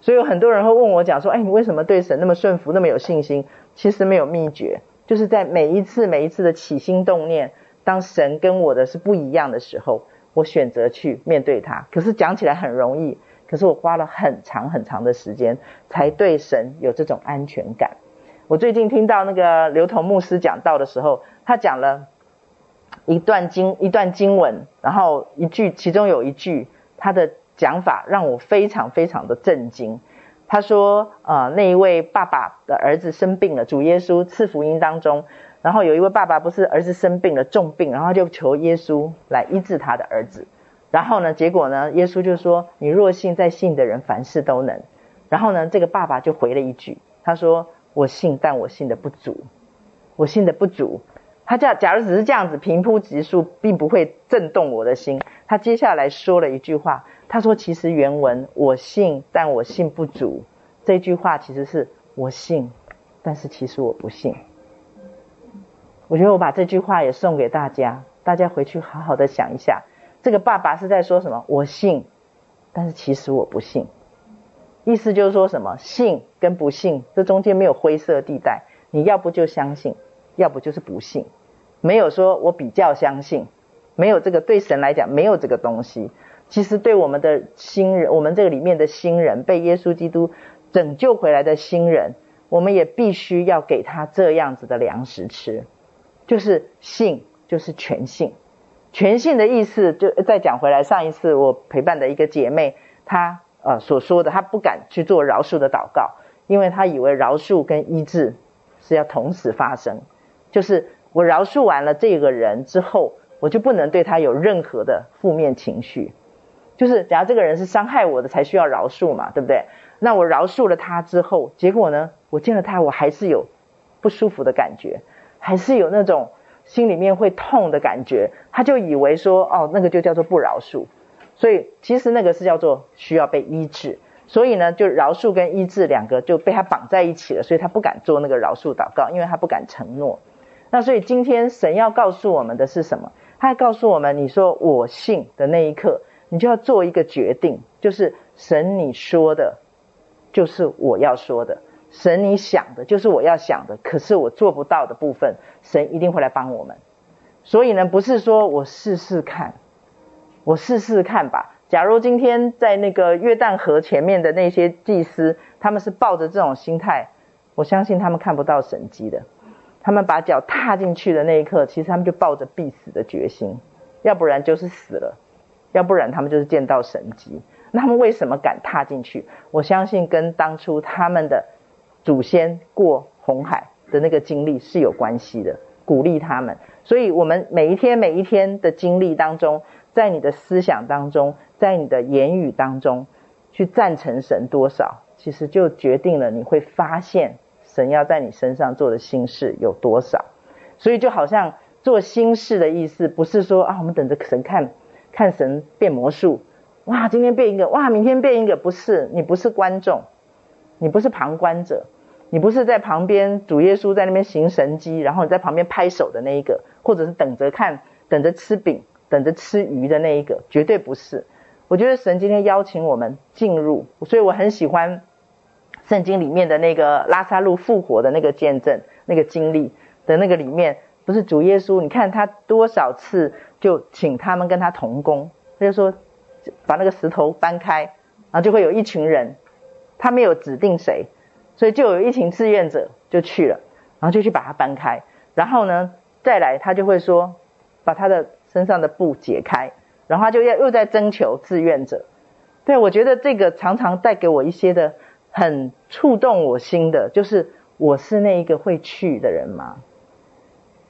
所以有很多人会问我讲说，哎，你为什么对神那么顺服，那么有信心？其实没有秘诀，就是在每一次每一次的起心动念。当神跟我的是不一样的时候，我选择去面对他。可是讲起来很容易，可是我花了很长很长的时间，才对神有这种安全感。我最近听到那个刘同牧师讲道的时候，他讲了一段经一段经文，然后一句，其中有一句他的讲法让我非常非常的震惊。他说：“呃，那一位爸爸的儿子生病了，主耶稣赐福音当中。”然后有一位爸爸不是儿子生病了重病，然后就求耶稣来医治他的儿子。然后呢，结果呢，耶稣就说：“你若信，在信的人凡事都能。”然后呢，这个爸爸就回了一句：“他说我信，但我信的不足，我信的不足。”他假假如只是这样子平铺直述，并不会震动我的心。他接下来说了一句话，他说：“其实原文我信，但我信不足。”这句话其实是我信，但是其实我不信。我觉得我把这句话也送给大家，大家回去好好的想一下，这个爸爸是在说什么？我信，但是其实我不信。意思就是说什么？信跟不信，这中间没有灰色地带。你要不就相信，要不就是不信，没有说我比较相信，没有这个，对神来讲没有这个东西。其实对我们的新人，我们这个里面的新人，被耶稣基督拯救回来的新人，我们也必须要给他这样子的粮食吃。就是信，就是全信。全信的意思，就再讲回来。上一次我陪伴的一个姐妹，她呃所说的，她不敢去做饶恕的祷告，因为她以为饶恕跟医治是要同时发生。就是我饶恕完了这个人之后，我就不能对他有任何的负面情绪。就是假如这个人是伤害我的，才需要饶恕嘛，对不对？那我饶恕了他之后，结果呢，我见了他，我还是有不舒服的感觉。还是有那种心里面会痛的感觉，他就以为说，哦，那个就叫做不饶恕，所以其实那个是叫做需要被医治，所以呢，就饶恕跟医治两个就被他绑在一起了，所以他不敢做那个饶恕祷告，因为他不敢承诺。那所以今天神要告诉我们的是什么？他要告诉我们，你说我信的那一刻，你就要做一个决定，就是神你说的，就是我要说的。神，你想的就是我要想的，可是我做不到的部分，神一定会来帮我们。所以呢，不是说我试试看，我试试看吧。假如今天在那个约旦河前面的那些祭司，他们是抱着这种心态，我相信他们看不到神迹的。他们把脚踏进去的那一刻，其实他们就抱着必死的决心，要不然就是死了，要不然他们就是见到神迹。那他们为什么敢踏进去？我相信跟当初他们的。祖先过红海的那个经历是有关系的，鼓励他们。所以，我们每一天每一天的经历当中，在你的思想当中，在你的言语当中，去赞成神多少，其实就决定了你会发现神要在你身上做的心事有多少。所以，就好像做心事的意思，不是说啊，我们等着神看看神变魔术，哇，今天变一个，哇，明天变一个，不是，你不是观众，你不是旁观者，你不是在旁边主耶稣在那边行神迹，然后你在旁边拍手的那一个，或者是等着看，等着吃饼，等着吃鱼的那一个，绝对不是。我觉得神今天邀请我们进入，所以我很喜欢圣经里面的那个拉撒路复活的那个见证、那个经历的那个里面，不是主耶稣，你看他多少次就请他们跟他同工，他就说把那个石头搬开，然后就会有一群人，他没有指定谁，所以就有一群志愿者就去了，然后就去把它搬开，然后呢再来他就会说把他的身上的布解开。然后他就要又在征求志愿者，对，我觉得这个常常带给我一些的很触动我心的，就是我是那一个会去的人吗？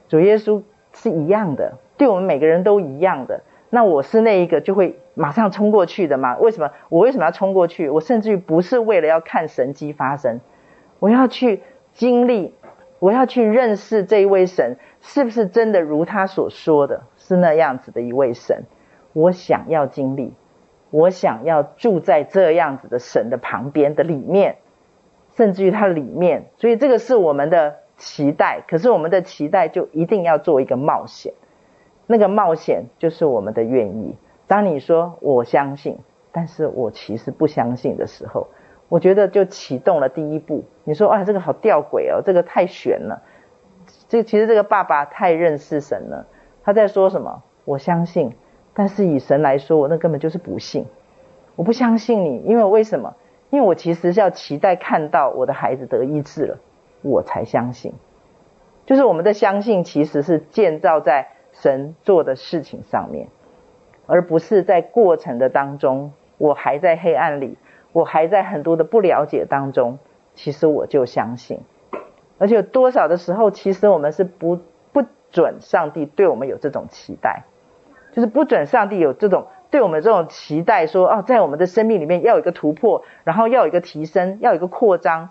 主耶稣是一样的，对我们每个人都一样的。那我是那一个就会马上冲过去的吗？为什么？我为什么要冲过去？我甚至于不是为了要看神迹发生，我要去经历，我要去认识这一位神，是不是真的如他所说的是那样子的一位神？我想要经历，我想要住在这样子的神的旁边的里面，甚至于它里面，所以这个是我们的期待。可是我们的期待就一定要做一个冒险，那个冒险就是我们的愿意。当你说我相信，但是我其实不相信的时候，我觉得就启动了第一步。你说啊，这个好吊诡哦，这个太悬了。这其实这个爸爸太认识神了，他在说什么？我相信。但是以神来说，我那根本就是不信，我不相信你，因为为什么？因为我其实是要期待看到我的孩子得医治了，我才相信。就是我们的相信其实是建造在神做的事情上面，而不是在过程的当中，我还在黑暗里，我还在很多的不了解当中，其实我就相信。而且有多少的时候，其实我们是不不准上帝对我们有这种期待。就是不准上帝有这种对我们这种期待说，说哦，在我们的生命里面要有一个突破，然后要有一个提升，要有一个扩张。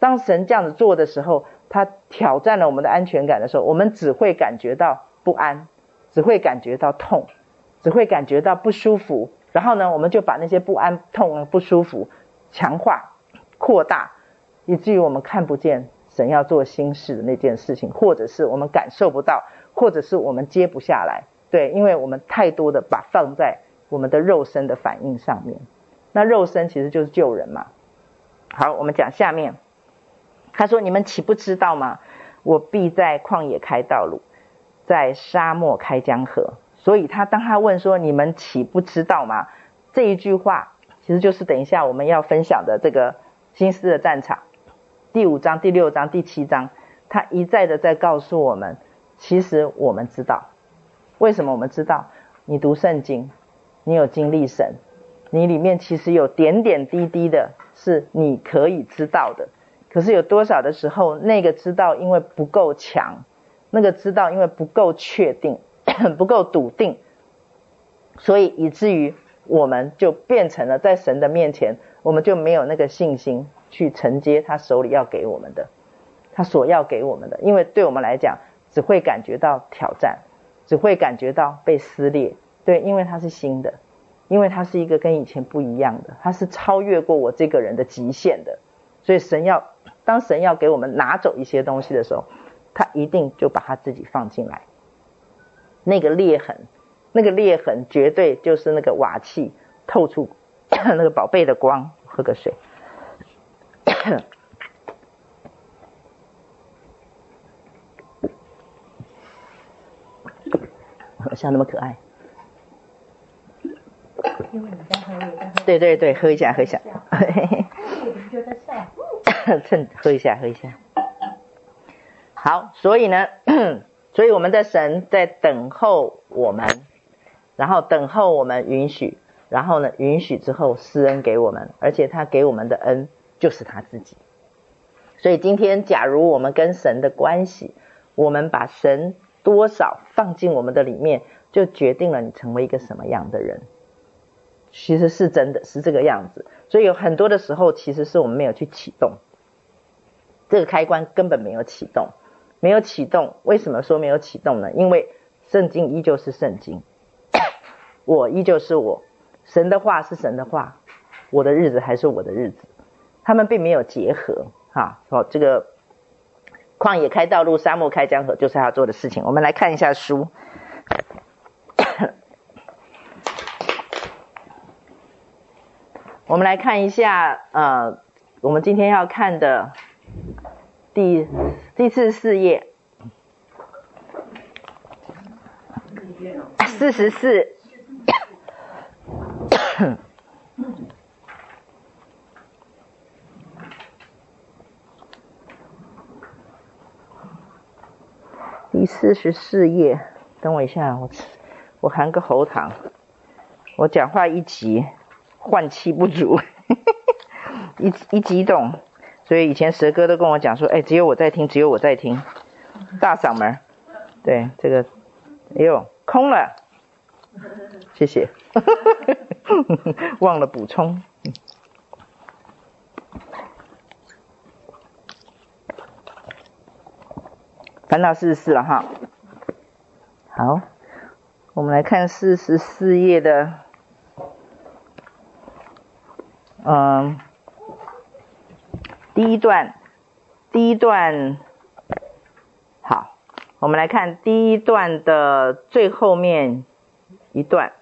当神这样子做的时候，他挑战了我们的安全感的时候，我们只会感觉到不安，只会感觉到痛，只会感觉到不舒服。然后呢，我们就把那些不安、痛、不舒服强化、扩大，以至于我们看不见神要做新事的那件事情，或者是我们感受不到，或者是我们接不下来。对，因为我们太多的把放在我们的肉身的反应上面，那肉身其实就是救人嘛。好，我们讲下面，他说：“你们岂不知道吗？我必在旷野开道路，在沙漠开江河。”所以他当他问说：“你们岂不知道吗？”这一句话其实就是等一下我们要分享的这个金丝的战场第五章、第六章、第七章，他一再的在告诉我们，其实我们知道。为什么我们知道？你读圣经，你有经历神，你里面其实有点点滴滴的是你可以知道的。可是有多少的时候，那个知道因为不够强，那个知道因为不够确定，很不够笃定，所以以至于我们就变成了在神的面前，我们就没有那个信心去承接他手里要给我们的，他所要给我们的，因为对我们来讲，只会感觉到挑战。只会感觉到被撕裂，对，因为它是新的，因为它是一个跟以前不一样的，它是超越过我这个人的极限的，所以神要，当神要给我们拿走一些东西的时候，他一定就把他自己放进来，那个裂痕，那个裂痕绝对就是那个瓦器透出 那个宝贝的光，喝个水。像那么可爱，因为你在喝，对对对，喝一下，喝一下，趁喝一下，喝一下。好，所以呢，所以我们的神在等候我们，然后等候我们允许，然后呢，允许之后施恩给我们，而且他给我们的恩就是他自己。所以今天，假如我们跟神的关系，我们把神。多少放进我们的里面，就决定了你成为一个什么样的人。其实是真的是这个样子，所以有很多的时候，其实是我们没有去启动这个开关，根本没有启动，没有启动。为什么说没有启动呢？因为圣经依旧是圣经，我依旧是我，神的话是神的话，我的日子还是我的日子，他们并没有结合哈。好，这个旷野开道路，沙漠开江河，就是他做的事情。我们来看一下书。我们来看一下，呃，我们今天要看的第第四十四页，四十四，第四十四页，等我一下，我我含个喉糖，我讲话一急。换气不足，一一激动，所以以前蛇哥都跟我讲说，哎，只有我在听，只有我在听，大嗓门，对这个，哎呦，空了，谢谢，忘了补充，翻到四十四了哈，好，我们来看四十四页的。嗯，第一段，第一段，好，我们来看第一段的最后面一段，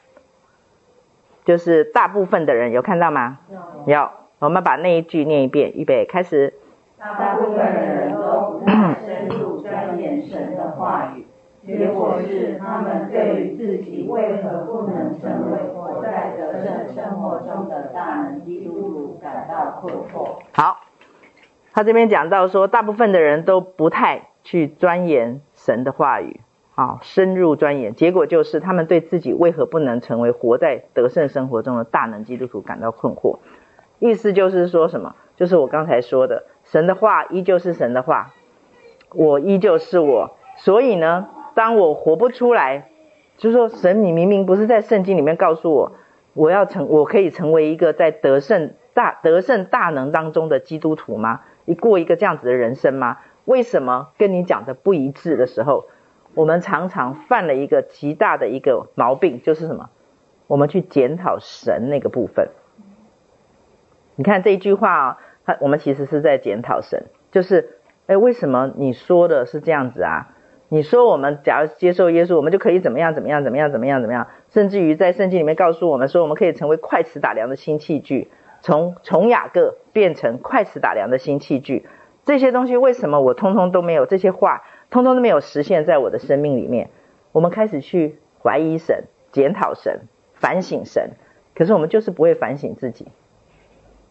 就是大部分的人有看到吗？有，有，我们把那一句念一遍，预备，开始。大部分的人都不太深入钻研神的话语。结果是，他们对于自己为何不能成为活在得胜生活中的大能基督徒感到困惑。好，他这边讲到说，大部分的人都不太去钻研神的话语，啊，深入钻研。结果就是，他们对自己为何不能成为活在得胜生活中的大能基督徒感到困惑。意思就是说什么？就是我刚才说的，神的话依旧是神的话，我依旧是我，所以呢。当我活不出来，就是说，神，你明明不是在圣经里面告诉我，我要成，我可以成为一个在得胜大得胜大能当中的基督徒吗？你过一个这样子的人生吗？为什么跟你讲的不一致的时候，我们常常犯了一个极大的一个毛病，就是什么？我们去检讨神那个部分。你看这一句话啊，他我们其实是在检讨神，就是，哎，为什么你说的是这样子啊？你说我们假如接受耶稣，我们就可以怎么样怎么样怎么样怎么样怎么样，甚至于在圣经里面告诉我们说，我们可以成为快齿打量的新器具，从从雅各变成快齿打量的新器具。这些东西为什么我通通都没有？这些话通通都没有实现在我的生命里面。我们开始去怀疑神、检讨神、反省神，可是我们就是不会反省自己。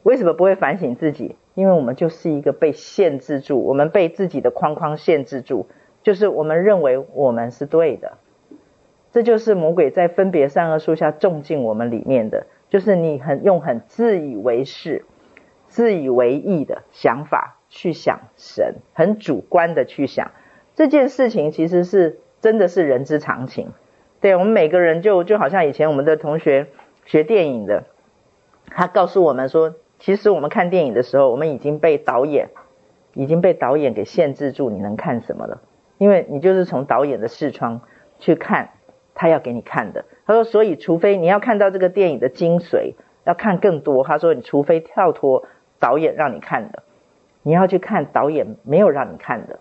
为什么不会反省自己？因为我们就是一个被限制住，我们被自己的框框限制住。就是我们认为我们是对的，这就是魔鬼在分别善恶树下种进我们里面的，就是你很用很自以为是、自以为意的想法去想神，很主观的去想这件事情，其实是真的是人之常情。对，我们每个人就就好像以前我们的同学学电影的，他告诉我们说，其实我们看电影的时候，我们已经被导演已经被导演给限制住，你能看什么了？因为你就是从导演的视窗去看他要给你看的。他说，所以除非你要看到这个电影的精髓，要看更多。他说，你除非跳脱导演让你看的，你要去看导演没有让你看的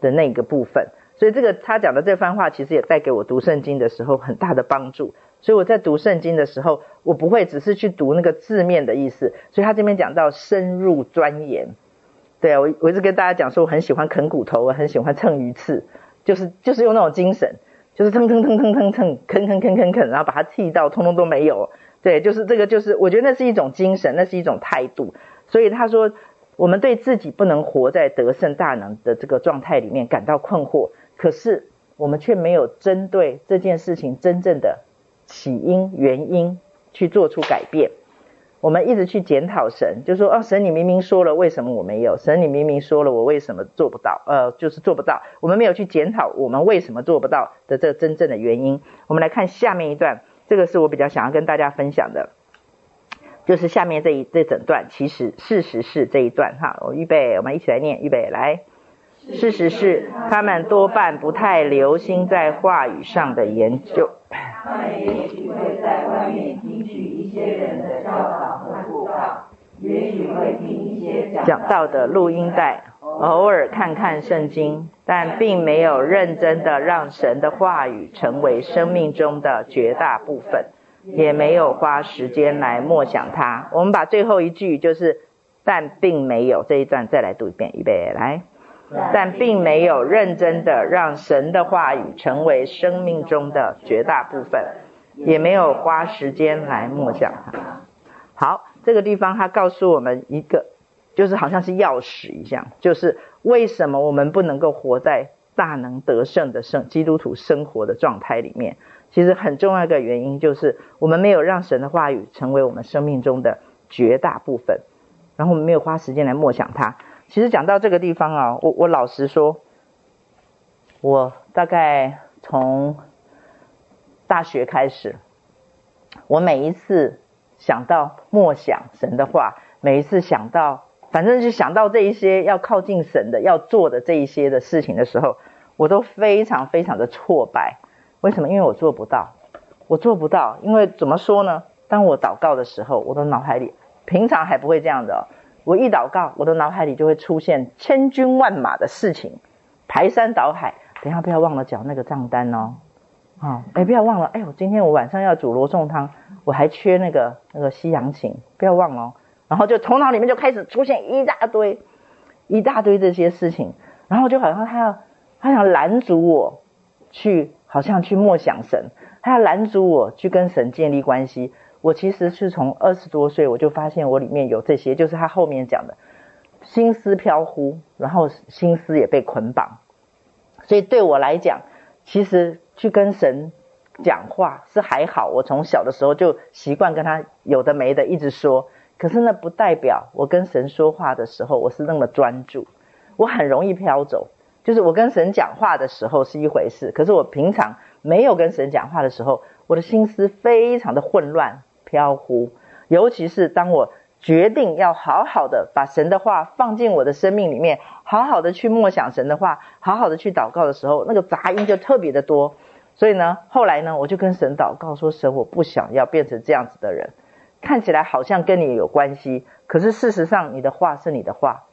的那个部分。所以这个他讲的这番话，其实也带给我读圣经的时候很大的帮助。所以我在读圣经的时候，我不会只是去读那个字面的意思。所以他这边讲到深入钻研。对啊，我我一直跟大家讲说，我很喜欢啃骨头，我很喜欢蹭鱼刺，就是就是用那种精神，就是蹭蹭蹭蹭蹭蹭，啃啃啃啃啃，然后把它剔到通通都没有。对，就是这个，就是我觉得那是一种精神，那是一种态度。所以他说，我们对自己不能活在得胜大能的这个状态里面感到困惑，可是我们却没有针对这件事情真正的起因原因去做出改变。我们一直去检讨神，就说哦，神你明明说了，为什么我没有？神你明明说了，我为什么做不到？呃，就是做不到。我们没有去检讨我们为什么做不到的这个真正的原因。我们来看下面一段，这个是我比较想要跟大家分享的，就是下面这一这整段。其实事实是这一段哈，我预备，我们一起来念，预备来。事实是他们多半不太留心在话语上的研究。他们也许会在外面听取一些人的教导和布道，也许会听一些讲道的录音带，偶尔看看圣经，但并没有认真的让神的话语成为生命中的绝大部分，也没有花时间来默想它。我们把最后一句就是“但并没有”这一段再来读一遍，预备来。但并没有认真的让神的话语成为生命中的绝大部分，也没有花时间来默想它。好，这个地方他告诉我们一个，就是好像是钥匙一样，就是为什么我们不能够活在大能得胜的生基督徒生活的状态里面。其实很重要一个原因就是我们没有让神的话语成为我们生命中的绝大部分，然后我们没有花时间来默想它。其实讲到这个地方啊，我我老实说，我大概从大学开始，我每一次想到默想神的话，每一次想到，反正就想到这一些要靠近神的、要做的这一些的事情的时候，我都非常非常的挫败。为什么？因为我做不到，我做不到。因为怎么说呢？当我祷告的时候，我的脑海里平常还不会这样的。我一祷告，我的脑海里就会出现千军万马的事情，排山倒海。等下不要忘了缴那个账单哦，啊、哦，哎，不要忘了，哎，我今天我晚上要煮罗宋汤，我还缺那个那个西洋芹，不要忘了。然后就头脑里面就开始出现一大堆一大堆这些事情，然后就好像他要他想拦阻我去，好像去默想神，他要拦阻我去跟神建立关系。我其实是从二十多岁我就发现我里面有这些，就是他后面讲的心思飘忽，然后心思也被捆绑。所以对我来讲，其实去跟神讲话是还好，我从小的时候就习惯跟他有的没的一直说。可是那不代表我跟神说话的时候我是那么专注，我很容易飘走。就是我跟神讲话的时候是一回事，可是我平常没有跟神讲话的时候，我的心思非常的混乱。飘忽，尤其是当我决定要好好的把神的话放进我的生命里面，好好的去默想神的话，好好的去祷告的时候，那个杂音就特别的多。所以呢，后来呢，我就跟神祷告说：“神，我不想要变成这样子的人，看起来好像跟你有关系，可是事实上你的话是你的话，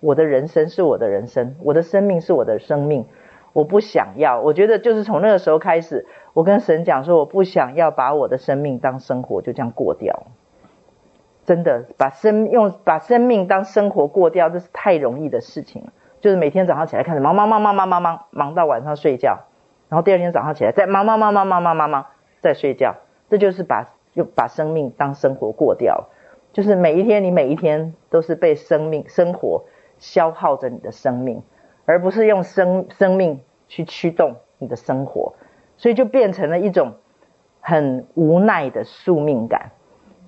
我的人生是我的人生，我的生命是我的生命。”我不想要，我觉得就是从那个时候开始，我跟神讲说，我不想要把我的生命当生活就这样过掉。真的，把生用把生命当生活过掉，这是太容易的事情了。就是每天早上起来开始忙忙忙忙忙忙忙忙到晚上睡觉，然后第二天早上起来再忙忙忙忙忙忙忙忙再睡觉，这就是把用把生命当生活过掉。就是每一天你每一天都是被生命生活消耗着你的生命。而不是用生生命去驱动你的生活，所以就变成了一种很无奈的宿命感，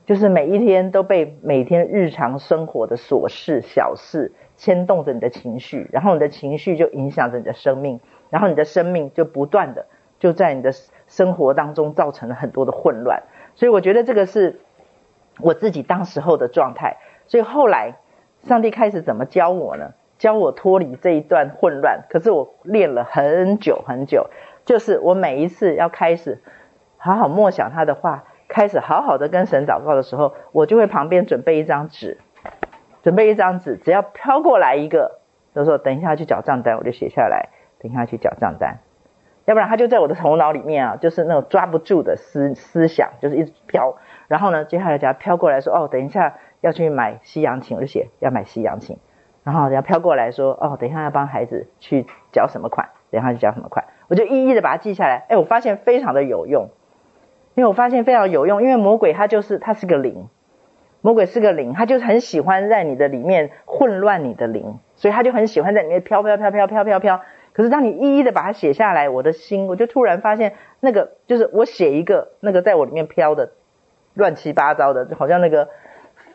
就是每一天都被每天日常生活的琐事小事牵动着你的情绪，然后你的情绪就影响着你的生命，然后你的生命就不断的就在你的生活当中造成了很多的混乱。所以我觉得这个是我自己当时候的状态。所以后来上帝开始怎么教我呢？教我脱离这一段混乱，可是我练了很久很久，就是我每一次要开始好好默想他的话，开始好好的跟神祷告的时候，我就会旁边准备一张纸，准备一张纸，只要飘过来一个，就说等一下去缴账单，我就写下来，等一下去缴账单，要不然他就在我的头脑里面啊，就是那种抓不住的思思想，就是一直飘，然后呢，接下来只要飘过来说，哦，等一下要去买西洋琴，我就写要买西洋琴。然后人家飘过来说：“哦，等一下要帮孩子去缴什么款，等一下去缴什么款。”我就一一的把它记下来。哎，我发现非常的有用，因为我发现非常有用，因为魔鬼他就是他是个灵，魔鬼是个灵，他就很喜欢在你的里面混乱你的灵，所以他就很喜欢在里面飘飘飘飘飘飘飘。可是当你一一的把它写下来，我的心我就突然发现，那个就是我写一个那个在我里面飘的乱七八糟的，就好像那个。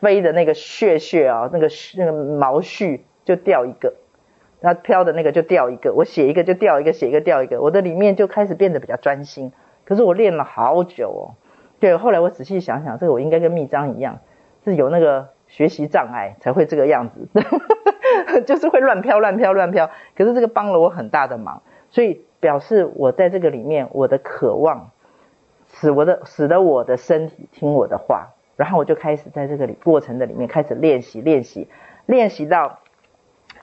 飞的那个屑屑啊，那个那个毛絮就掉一个，那飘的那个就掉一个，我写一个就掉一个，写一个掉一个，我的里面就开始变得比较专心。可是我练了好久哦，对，后来我仔细想想，这个我应该跟密章一样，是有那个学习障碍才会这个样子，就是会乱飘乱飘乱飘。可是这个帮了我很大的忙，所以表示我在这个里面，我的渴望使我的使得我的身体听我的话，然后我就开始在这个里过程的里面开始练习练习练习到，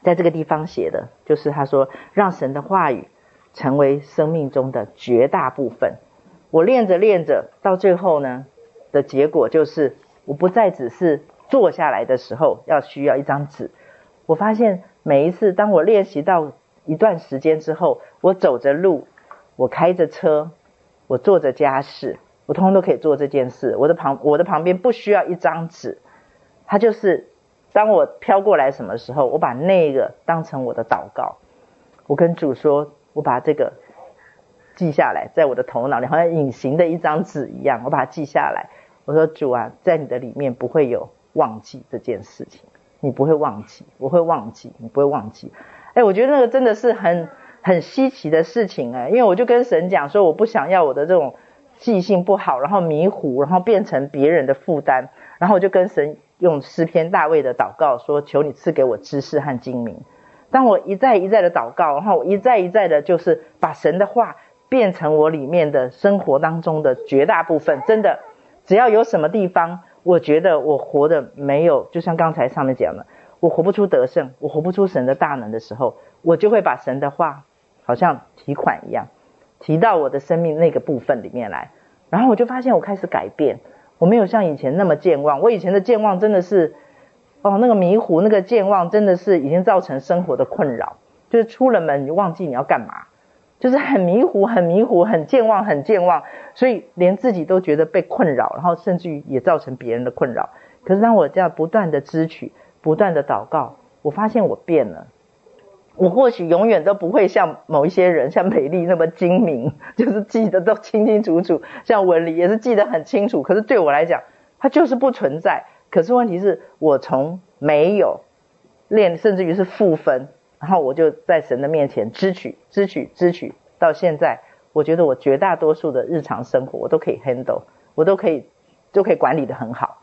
在这个地方写的就是他说，让神的话语成为生命中的绝大部分。我练着练着，到最后呢的结果就是，我不再只是坐下来的时候要需要一张纸。我发现每一次当我练习到一段时间之后，我走着路，我开着车，我做着家事，我通通都可以做这件事。我的旁我的旁边不需要一张纸，它就是当我飘过来什么时候，我把那个当成我的祷告。我跟主说，我把这个。记下来，在我的头脑里，好像隐形的一张纸一样，我把它记下来。我说主啊，在你的里面不会有忘记这件事情，你不会忘记，我会忘记，你不会忘记。哎，我觉得那个真的是很很稀奇的事情哎，因为我就跟神讲说，我不想要我的这种记性不好，然后迷糊，然后变成别人的负担。然后我就跟神用诗篇大卫的祷告说，求你赐给我知识和精明。当我一再一再的祷告，然后我一再一再的，就是把神的话。变成我里面的生活当中的绝大部分，真的，只要有什么地方，我觉得我活的没有，就像刚才上面讲的，我活不出得胜，我活不出神的大能的时候，我就会把神的话，好像提款一样，提到我的生命那个部分里面来，然后我就发现我开始改变，我没有像以前那么健忘，我以前的健忘真的是，哦，那个迷糊，那个健忘真的是已经造成生活的困扰，就是出了门你忘记你要干嘛。就是很迷糊，很迷糊，很健忘，很健忘，所以连自己都觉得被困扰，然后甚至于也造成别人的困扰。可是当我这样不断的支取，不断的祷告，我发现我变了。我或许永远都不会像某一些人，像美丽那么精明，就是记得都清清楚楚。像文理也是记得很清楚，可是对我来讲，它就是不存在。可是问题是我从没有练，甚至于是负分。然后我就在神的面前支取、支取、支取，到现在，我觉得我绝大多数的日常生活我都可以 handle，我都可以就可以管理得很好，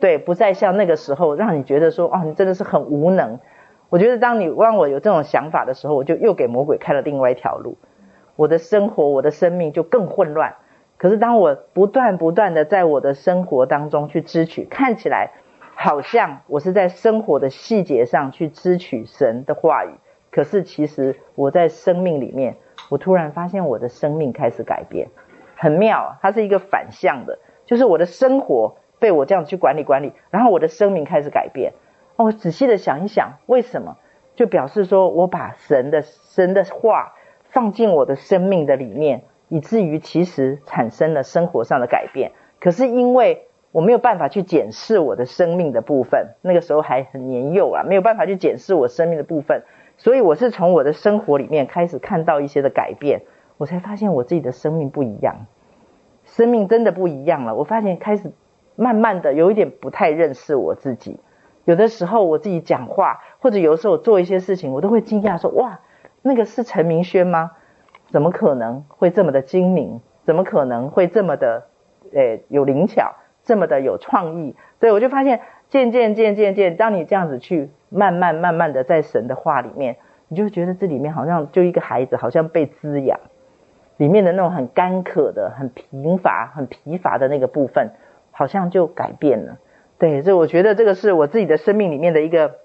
对，不再像那个时候让你觉得说，哦，你真的是很无能。我觉得当你让我有这种想法的时候，我就又给魔鬼开了另外一条路，我的生活、我的生命就更混乱。可是当我不断不断的在我的生活当中去支取，看起来。好像我是在生活的细节上去支取神的话语，可是其实我在生命里面，我突然发现我的生命开始改变，很妙，它是一个反向的，就是我的生活被我这样去管理管理，然后我的生命开始改变。哦，我仔细的想一想，为什么？就表示说我把神的神的话放进我的生命的里面，以至于其实产生了生活上的改变。可是因为我没有办法去检视我的生命的部分，那个时候还很年幼啊，没有办法去检视我生命的部分，所以我是从我的生活里面开始看到一些的改变，我才发现我自己的生命不一样，生命真的不一样了。我发现开始慢慢的有一点不太认识我自己，有的时候我自己讲话，或者有的时候我做一些事情，我都会惊讶说：哇，那个是陈明轩吗？怎么可能会这么的精明？怎么可能会这么的诶有灵巧？这么的有创意，所以我就发现，渐渐渐渐渐，当你这样子去慢慢慢慢的在神的话里面，你就觉得这里面好像就一个孩子，好像被滋养，里面的那种很干渴的、很贫乏、很疲乏的那个部分，好像就改变了。对，这我觉得这个是我自己的生命里面的一个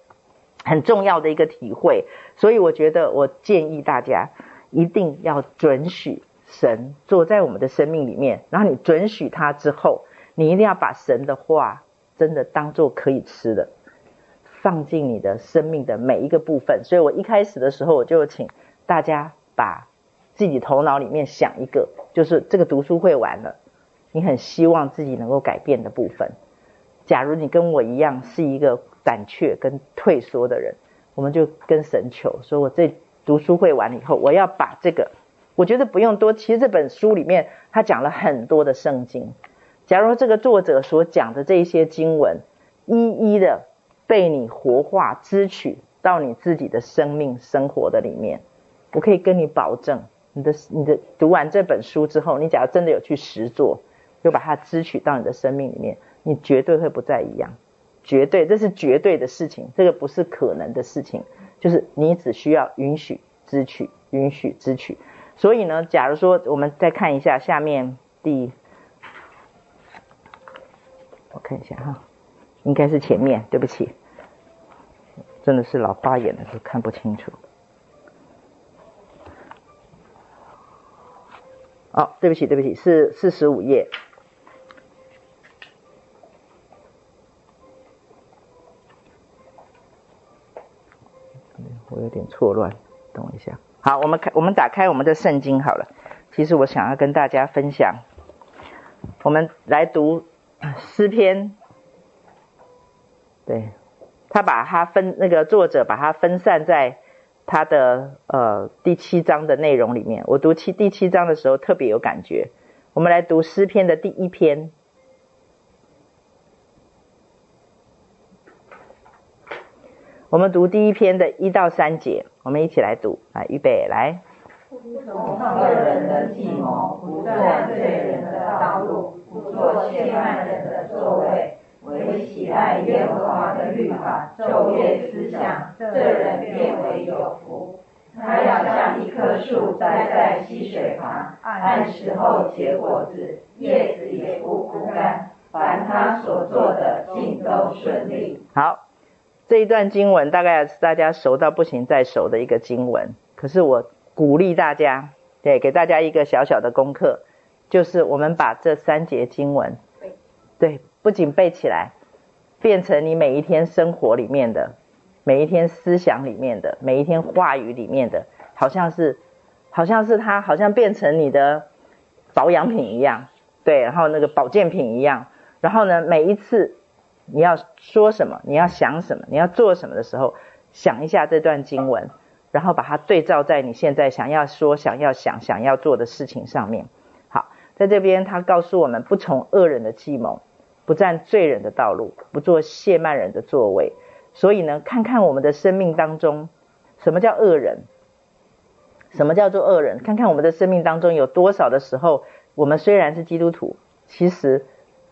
很重要的一个体会。所以我觉得，我建议大家一定要准许神坐在我们的生命里面，然后你准许他之后。你一定要把神的话真的当做可以吃的，放进你的生命的每一个部分。所以我一开始的时候，我就请大家把自己头脑里面想一个，就是这个读书会完了，你很希望自己能够改变的部分。假如你跟我一样是一个胆怯跟退缩的人，我们就跟神求，说我这读书会完了以后，我要把这个，我觉得不用多。其实这本书里面他讲了很多的圣经。假如这个作者所讲的这一些经文，一一的被你活化、支取到你自己的生命生活的里面，我可以跟你保证，你的你的读完这本书之后，你假如真的有去实做，就把它支取到你的生命里面，你绝对会不再一样，绝对，这是绝对的事情，这个不是可能的事情，就是你只需要允许支取，允许支取。所以呢，假如说我们再看一下下面第。我看一下哈，应该是前面，对不起，真的是老花眼了，都看不清楚。哦，对不起，对不起，是四十五页。我有点错乱，等我一下。好，我们开，我们打开我们的圣经好了。其实我想要跟大家分享，我们来读诗篇。对，他把它分，那个作者把它分散在他的呃第七章的内容里面。我读七第七章的时候特别有感觉。我们来读诗篇的第一篇。我们读第一篇的一到三节，我们一起来读啊！预备来。不从恶人的计谋，不断罪人的道路，不坐亵慢人的座位，唯喜爱耶和华的律法，昼夜思想，这人便为有福。他要像一棵树栽在溪水旁，按时候结果子，叶子也不枯干，凡他所做的尽都顺利。好。这一段经文大概是大家熟到不行再熟的一个经文，可是我鼓励大家，对，给大家一个小小的功课，就是我们把这三节经文，对，不仅背起来，变成你每一天生活里面的，每一天思想里面的，每一天话语里面的，好像是，好像是它，好像变成你的保养品一样，对，然后那个保健品一样，然后呢，每一次。你要说什么？你要想什么？你要做什么的时候，想一下这段经文，然后把它对照在你现在想要说、想要想、想要做的事情上面。好，在这边他告诉我们：不从恶人的计谋，不占罪人的道路，不做亵慢人的座位。所以呢，看看我们的生命当中，什么叫恶人？什么叫做恶人？看看我们的生命当中有多少的时候，我们虽然是基督徒，其实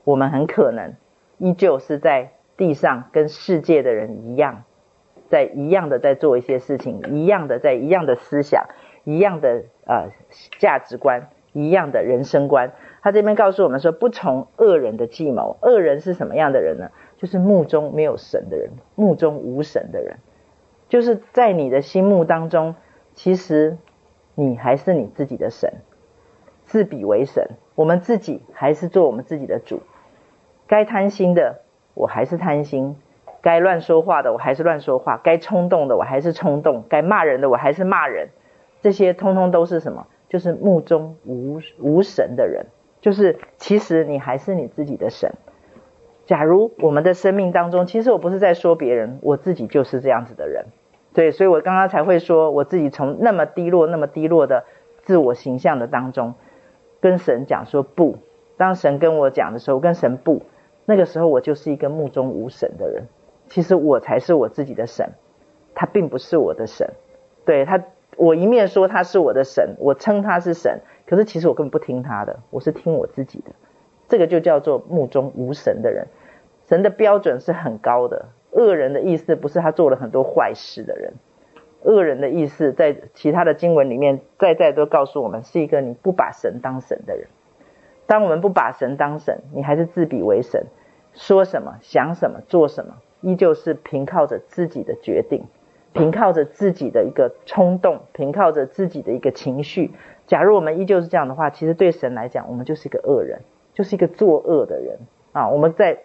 我们很可能。依旧是在地上跟世界的人一样，在一样的在做一些事情，一样的在一样的思想，一样的呃价值观，一样的人生观。他这边告诉我们说，不从恶人的计谋。恶人是什么样的人呢？就是目中没有神的人，目中无神的人。就是在你的心目当中，其实你还是你自己的神，自比为神。我们自己还是做我们自己的主。该贪心的我还是贪心，该乱说话的我还是乱说话，该冲动的我还是冲动，该骂人的我还是骂人，这些通通都是什么？就是目中无无神的人，就是其实你还是你自己的神。假如我们的生命当中，其实我不是在说别人，我自己就是这样子的人。对，所以我刚刚才会说，我自己从那么低落、那么低落的自我形象的当中，跟神讲说不。当神跟我讲的时候，跟神不。那个时候我就是一个目中无神的人，其实我才是我自己的神，他并不是我的神。对他，我一面说他是我的神，我称他是神，可是其实我根本不听他的，我是听我自己的。这个就叫做目中无神的人。神的标准是很高的。恶人的意思不是他做了很多坏事的人，恶人的意思在其他的经文里面再再都告诉我们，是一个你不把神当神的人。当我们不把神当神，你还是自比为神。说什么、想什么、做什么，依旧是凭靠着自己的决定，凭靠着自己的一个冲动，凭靠着自己的一个情绪。假如我们依旧是这样的话，其实对神来讲，我们就是一个恶人，就是一个作恶的人啊！我们在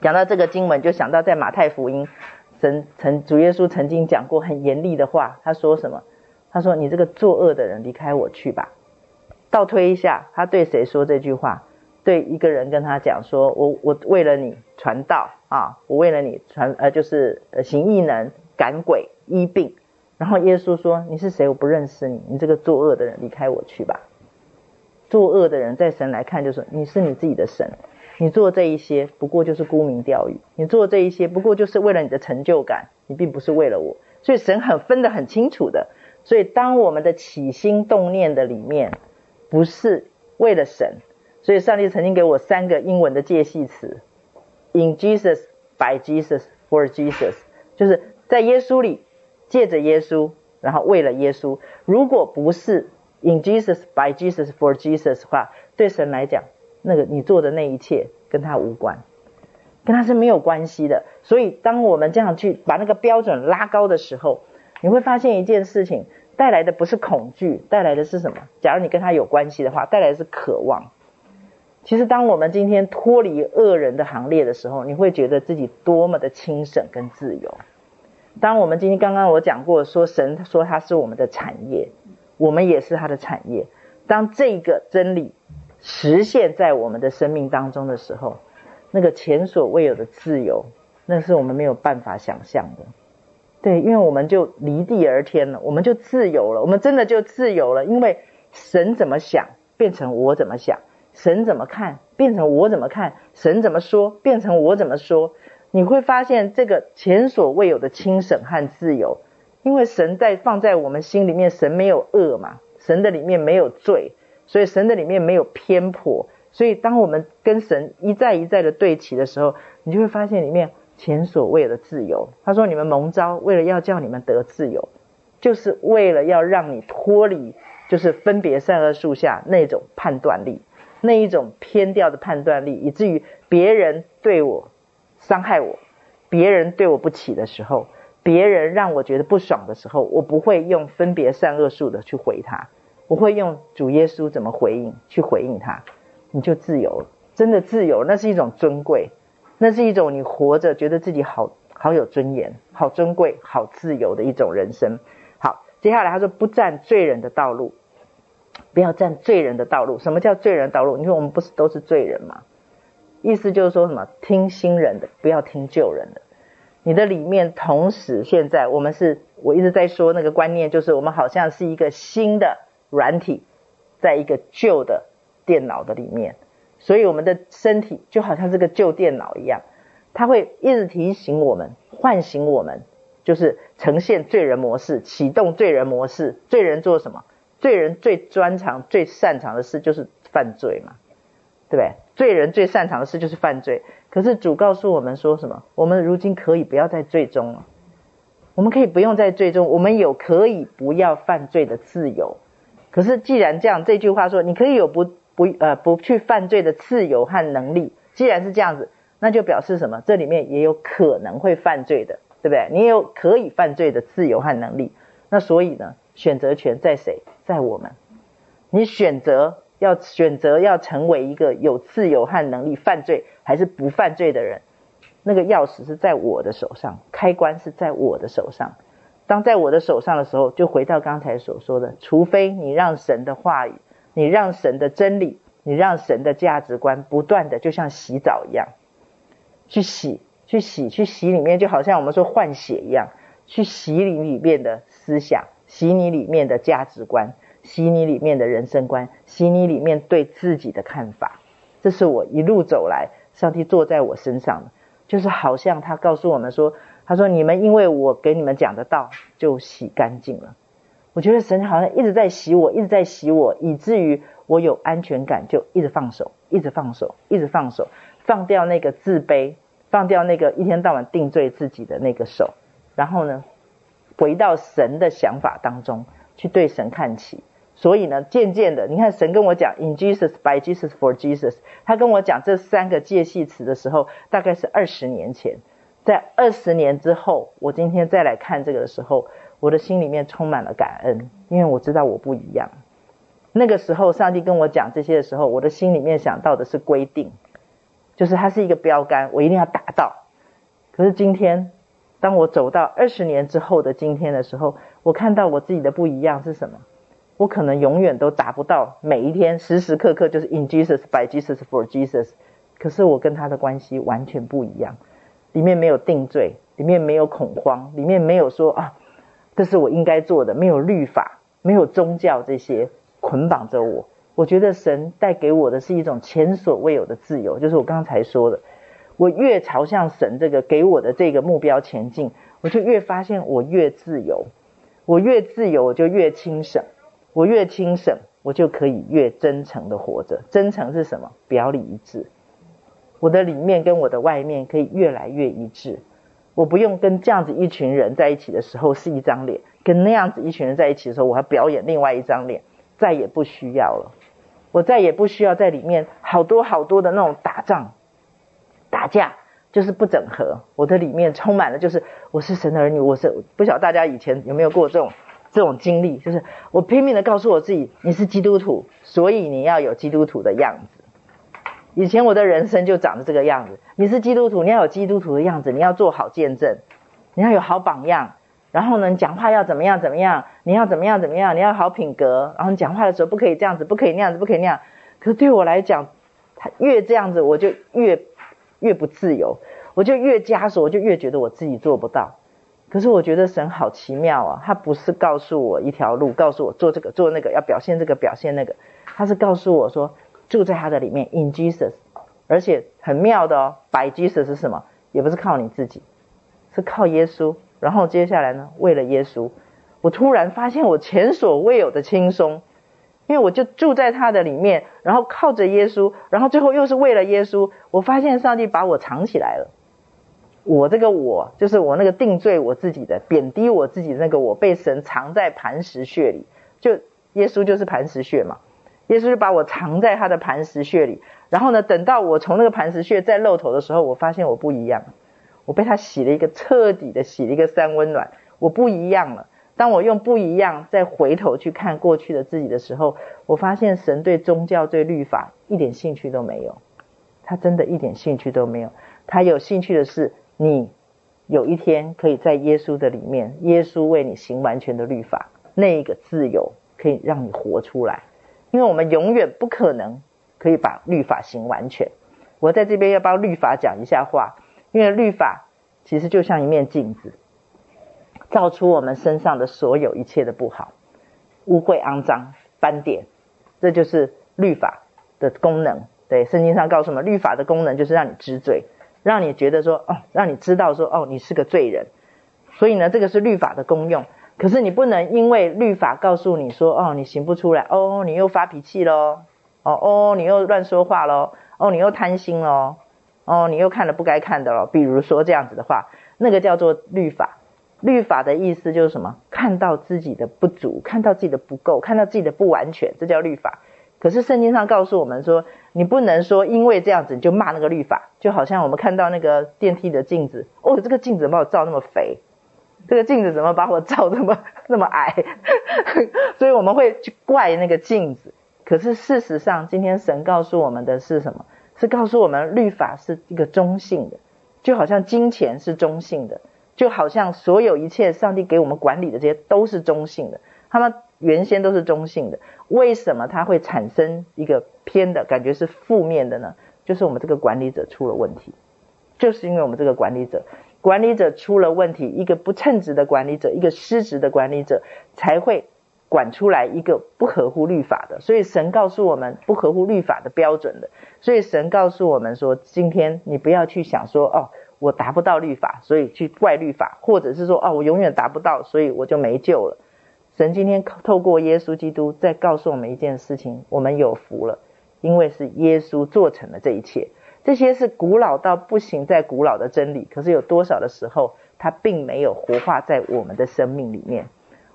讲到这个经文，就想到在马太福音，神曾主耶稣曾经讲过很严厉的话，他说什么？他说：“你这个作恶的人，离开我去吧。”倒推一下，他对谁说这句话？对一个人跟他讲说，我我为了你传道啊，我为了你传呃就是行异能、赶鬼、医病，然后耶稣说，你是谁？我不认识你，你这个作恶的人，离开我去吧。作恶的人在神来看就是你是你自己的神，你做这一些不过就是沽名钓誉，你做这一些不过就是为了你的成就感，你并不是为了我，所以神很分得很清楚的。所以当我们的起心动念的里面不是为了神。所以上帝曾经给我三个英文的介系词：in Jesus, by Jesus, for Jesus，就是在耶稣里，借着耶稣，然后为了耶稣。如果不是 in Jesus, by Jesus, for Jesus 的话，对神来讲，那个你做的那一切跟他无关。跟他是没有关系的。所以当我们这样去把那个标准拉高的时候，你会发现一件事情，带来的不是恐惧，带来的是什么？假如你跟他有关系的话，带来的是渴望。其实当我们今天脱离恶人的行列的时候，你会觉得自己多么的清省跟自由。当我们今天刚刚我讲过，说神说他是我们的产业，我们也是他的产业。当这个真理实现在我们的生命当中的时候，那个前所未有的自由，那是我们没有办法想象的。对，因为我们就离地而天了，我们就自由了，我们真的就自由了。因为神怎么想，变成我怎么想；神怎么看，变成我怎么看；神怎么说，变成我怎么说。你会发现这个前所未有的清省和自由，因为神在放在我们心里面，神没有恶嘛，神的里面没有罪，所以神的里面没有偏颇，所以当我们跟神一再一再的对齐的时候，你就会发现里面前所未有的自由。他说：“你们蒙召，为了要叫你们得自由，就是为了要让你脱离，就是分别善恶树下那种判断力，那一种偏掉的判断力，以至于别人对我。”伤害我，别人对我不起的时候，别人让我觉得不爽的时候，我不会用分别善恶树的去回他，我会用主耶稣怎么回应去回应他，你就自由了，真的自由，那是一种尊贵，那是一种你活着觉得自己好好有尊严、好尊贵、好自由的一种人生。好，接下来他说不占罪人的道路，不要占罪人的道路。什么叫罪人道路？你说我们不是都是罪人吗？意思就是说什么？听新人的，不要听旧人的。你的里面同时，现在我们是，我一直在说那个观念，就是我们好像是一个新的软体，在一个旧的电脑的里面，所以我们的身体就好像这个旧电脑一样，它会一直提醒我们、唤醒我们，就是呈现罪人模式，启动罪人模式。罪人做什么？罪人最专长、最擅长的事就是犯罪嘛。对不对？罪人最擅长的事就是犯罪。可是主告诉我们说什么？我们如今可以不要再罪中了。我们可以不用在罪中，我们有可以不要犯罪的自由。可是既然这样，这句话说你可以有不不呃不去犯罪的自由和能力。既然是这样子，那就表示什么？这里面也有可能会犯罪的，对不对？你也有可以犯罪的自由和能力。那所以呢，选择权在谁？在我们。你选择。要选择要成为一个有自由和能力犯罪还是不犯罪的人，那个钥匙是在我的手上，开关是在我的手上。当在我的手上的时候，就回到刚才所说的，除非你让神的话语，你让神的真理，你让神的价值观不断的就像洗澡一样，去洗，去洗，去洗里面，就好像我们说换血一样，去洗礼里面的思想，洗你里面的价值观。洗你里面的人生观，洗你里面对自己的看法，这是我一路走来，上帝坐在我身上，就是好像他告诉我们说，他说你们因为我给你们讲的道就洗干净了。我觉得神好像一直在洗我，一直在洗我，以至于我有安全感，就一直放手，一直放手，一直放手，放掉那个自卑，放掉那个一天到晚定罪自己的那个手，然后呢，回到神的想法当中去对神看齐。所以呢，渐渐的，你看神跟我讲 “in Jesus, by Jesus, for Jesus”，他跟我讲这三个介系词的时候，大概是二十年前。在二十年之后，我今天再来看这个的时候，我的心里面充满了感恩，因为我知道我不一样。那个时候，上帝跟我讲这些的时候，我的心里面想到的是规定，就是它是一个标杆，我一定要达到。可是今天，当我走到二十年之后的今天的时候，我看到我自己的不一样是什么？我可能永远都达不到每一天时时刻刻就是 in Jesus, by Jesus, for Jesus。可是我跟他的关系完全不一样，里面没有定罪，里面没有恐慌，里面没有说啊，这是我应该做的，没有律法，没有宗教这些捆绑着我。我觉得神带给我的是一种前所未有的自由，就是我刚才说的，我越朝向神这个给我的这个目标前进，我就越发现我越自由，我越自由，我就越轻省。我越轻省，我就可以越真诚的活着。真诚是什么？表里一致。我的里面跟我的外面可以越来越一致。我不用跟这样子一群人在一起的时候是一张脸，跟那样子一群人在一起的时候，我还表演另外一张脸，再也不需要了。我再也不需要在里面好多好多的那种打仗、打架，就是不整合，我的里面充满了就是我是神的儿女，我是不晓得大家以前有没有过这种这种经历，就是我拼命的告诉我自己你是基督徒，所以你要有基督徒的样子。以前我的人生就长得这个样子，你是基督徒，你要有基督徒的样子，你要做好见证，你要有好榜样，然后呢，你讲话要怎么样怎么样，你要怎么样怎么样，你要好品格，然后你讲话的时候不可以这样子，不可以那样子，不可以那样。可是对我来讲，他越这样子，我就越。越不自由，我就越枷锁，我就越觉得我自己做不到。可是我觉得神好奇妙啊，他不是告诉我一条路，告诉我做这个做那个，要表现这个表现那个，他是告诉我说住在他的里面，in Jesus，而且很妙的哦，by Jesus 是什么？也不是靠你自己，是靠耶稣。然后接下来呢，为了耶稣，我突然发现我前所未有的轻松。因为我就住在他的里面，然后靠着耶稣，然后最后又是为了耶稣。我发现上帝把我藏起来了。我这个我，就是我那个定罪我自己的、贬低我自己的那个我，被神藏在磐石穴里。就耶稣就是磐石穴嘛，耶稣就把我藏在他的磐石穴里。然后呢，等到我从那个磐石穴再露头的时候，我发现我不一样，我被他洗了一个彻底的洗了一个三温暖，我不一样了。当我用不一样再回头去看过去的自己的时候，我发现神对宗教、对律法一点兴趣都没有，他真的一点兴趣都没有。他有兴趣的是你有一天可以在耶稣的里面，耶稣为你行完全的律法，那一个自由可以让你活出来。因为我们永远不可能可以把律法行完全。我在这边要帮律法讲一下话，因为律法其实就像一面镜子。造出我们身上的所有一切的不好、污秽、肮脏、斑点，这就是律法的功能。对，圣经上告诉我们，律法的功能就是让你知罪，让你觉得说，哦，让你知道说，哦，你是个罪人。所以呢，这个是律法的功用。可是你不能因为律法告诉你说，哦，你行不出来，哦，你又发脾气喽，哦哦，你又乱说话喽，哦，你又贪心喽，哦，你又看了不该看的喽。比如说这样子的话，那个叫做律法。律法的意思就是什么？看到自己的不足，看到自己的不够，看到自己的不完全，这叫律法。可是圣经上告诉我们说，你不能说因为这样子你就骂那个律法，就好像我们看到那个电梯的镜子，哦，这个镜子把我照那么肥？这个镜子怎么把我照那么 那么矮？所以我们会去怪那个镜子。可是事实上，今天神告诉我们的是什么？是告诉我们律法是一个中性的，就好像金钱是中性的。就好像所有一切，上帝给我们管理的这些都是中性的，他们原先都是中性的，为什么它会产生一个偏的感觉是负面的呢？就是我们这个管理者出了问题，就是因为我们这个管理者，管理者出了问题，一个不称职的管理者，一个失职的管理者，才会管出来一个不合乎律法的。所以神告诉我们不合乎律法的标准的，所以神告诉我们说，今天你不要去想说哦。我达不到律法，所以去怪律法，或者是说，哦，我永远达不到，所以我就没救了。神今天透过耶稣基督在告诉我们一件事情：我们有福了，因为是耶稣做成了这一切。这些是古老到不行，再古老的真理，可是有多少的时候，它并没有活化在我们的生命里面。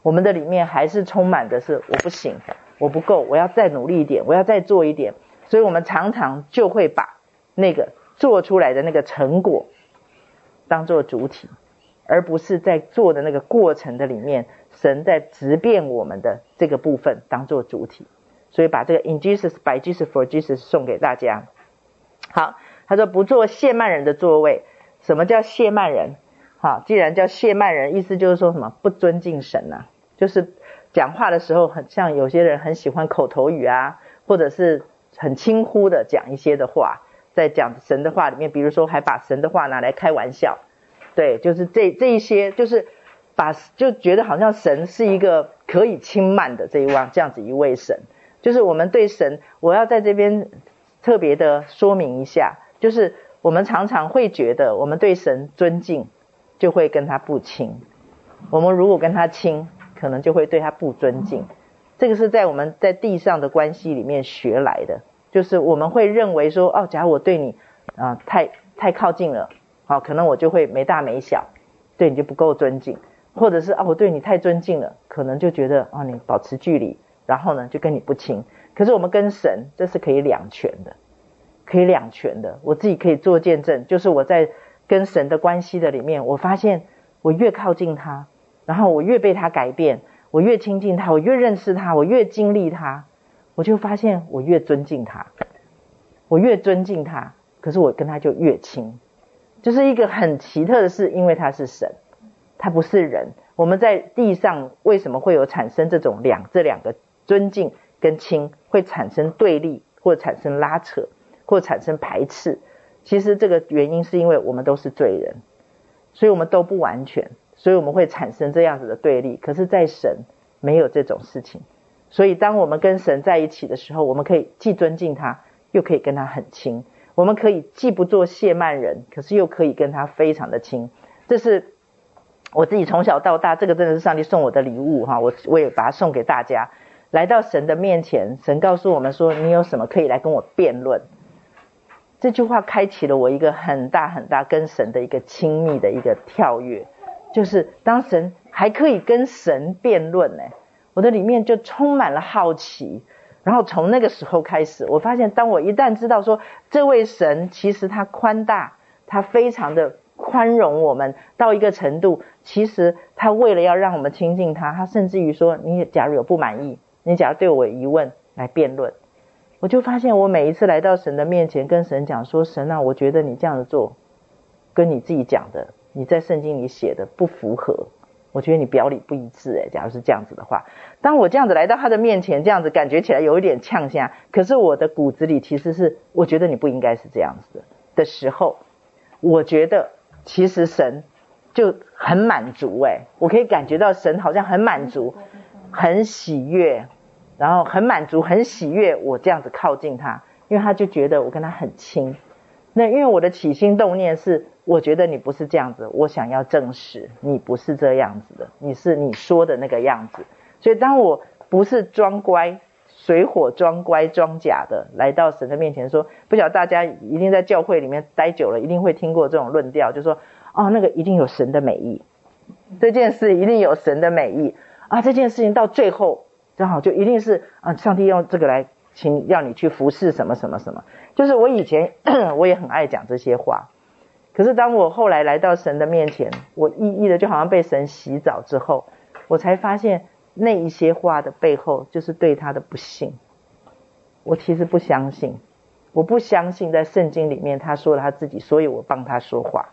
我们的里面还是充满的是我不行，我不够，我要再努力一点，我要再做一点。所以我们常常就会把那个做出来的那个成果。当做主体，而不是在做的那个过程的里面，神在直变我们的这个部分当做主体，所以把这个 In Jesus, by Jesus, for Jesus 送给大家。好，他说不做亵慢人的座位。什么叫亵慢人？好，既然叫亵慢人，意思就是说什么不尊敬神呐、啊，就是讲话的时候很像有些人很喜欢口头语啊，或者是很轻忽的讲一些的话。在讲神的话里面，比如说还把神的话拿来开玩笑，对，就是这这一些，就是把就觉得好像神是一个可以轻慢的这一位这样子一位神，就是我们对神，我要在这边特别的说明一下，就是我们常常会觉得我们对神尊敬，就会跟他不亲；我们如果跟他亲，可能就会对他不尊敬。这个是在我们在地上的关系里面学来的。就是我们会认为说，哦，假如我对你啊、太太靠近了，好、可能我就会没大没小，对你就不够尊敬，或者是啊、哦，我对你太尊敬了，可能就觉得、哦、你保持距离，然后呢就跟你不亲。可是我们跟神这是可以两全的，可以两全的。我自己可以做见证，就是我在跟神的关系的里面，我发现我越靠近他，然后我越被他改变，我越亲近他，我越认识他，我越经历他，我就发现我越尊敬他，我越尊敬他，可是我跟他就越亲，就是一个很奇特的事，因为他是神，他不是人。我们在地上为什么会有产生这种两这两个尊敬跟亲，会产生对立，或产生拉扯，或产生排斥？其实这个原因是因为我们都是罪人，所以我们都不完全，所以我们会产生这样子的对立。可是，在神没有这种事情，所以当我们跟神在一起的时候，我们可以既尊敬他，又可以跟他很亲。我们可以既不做谢曼人，可是又可以跟他非常的亲。这是我自己从小到大，这个真的是上帝送我的礼物哈，我我也把它送给大家。来到神的面前，神告诉我们说：“你有什么可以来跟我辩论？”这句话开启了我一个很大很大跟神的一个亲密的一个跳跃，就是当神还可以跟神辩论呢，我的里面就充满了好奇。然后从那个时候开始，我发现当我一旦知道说这位神其实他宽大，他非常的宽容我们到一个程度，其实他为了要让我们亲近他，他甚至于说你假如有不满意，你假如对我有疑问来辩论。我就发现，我每一次来到神的面前，跟神讲说：“神啊，我觉得你这样子做，跟你自己讲的，你在圣经里写的不符合。我觉得你表里不一致。”诶，假如是这样子的话，当我这样子来到他的面前，这样子感觉起来有一点呛声，可是我的骨子里其实是我觉得你不应该是这样子的的时候，我觉得其实神就很满足。诶，我可以感觉到神好像很满足，很喜悦。然后很满足，很喜悦，我这样子靠近他，因为他就觉得我跟他很亲。那因为我的起心动念是，我觉得你不是这样子，我想要证实你不是这样子的，你是你说的那个样子。所以当我不是装乖、水火装乖装假的来到神的面前说，不晓得大家一定在教会里面待久了，一定会听过这种论调，就说哦，那个一定有神的美意，这件事一定有神的美意啊，这件事情到最后。正好就一定是啊，上帝用这个来请要你去服侍什么什么什么。就是我以前 我也很爱讲这些话，可是当我后来来到神的面前，我一一的就好像被神洗澡之后，我才发现那一些话的背后就是对他的不信。我其实不相信，我不相信在圣经里面他说了他自己，所以我帮他说话。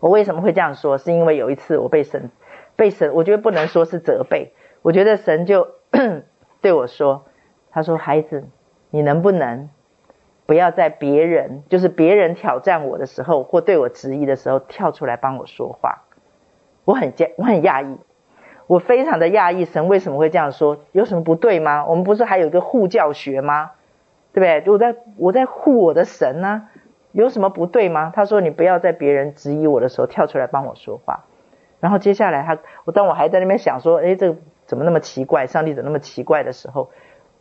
我为什么会这样说？是因为有一次我被神被神，我觉得不能说是责备。我觉得神就 对我说：“他说，孩子，你能不能不要在别人，就是别人挑战我的时候，或对我质疑的时候，跳出来帮我说话？”我很讶，我很讶异，我非常的讶异，神为什么会这样说？有什么不对吗？我们不是还有一个护教学吗？对不对？我在我在护我的神呢、有什么不对吗？他说：“你不要在别人质疑我的时候，跳出来帮我说话。”然后接下来他，我当我还在那边想说：“诶，这个。”怎么那么奇怪？上帝怎么那么奇怪的时候，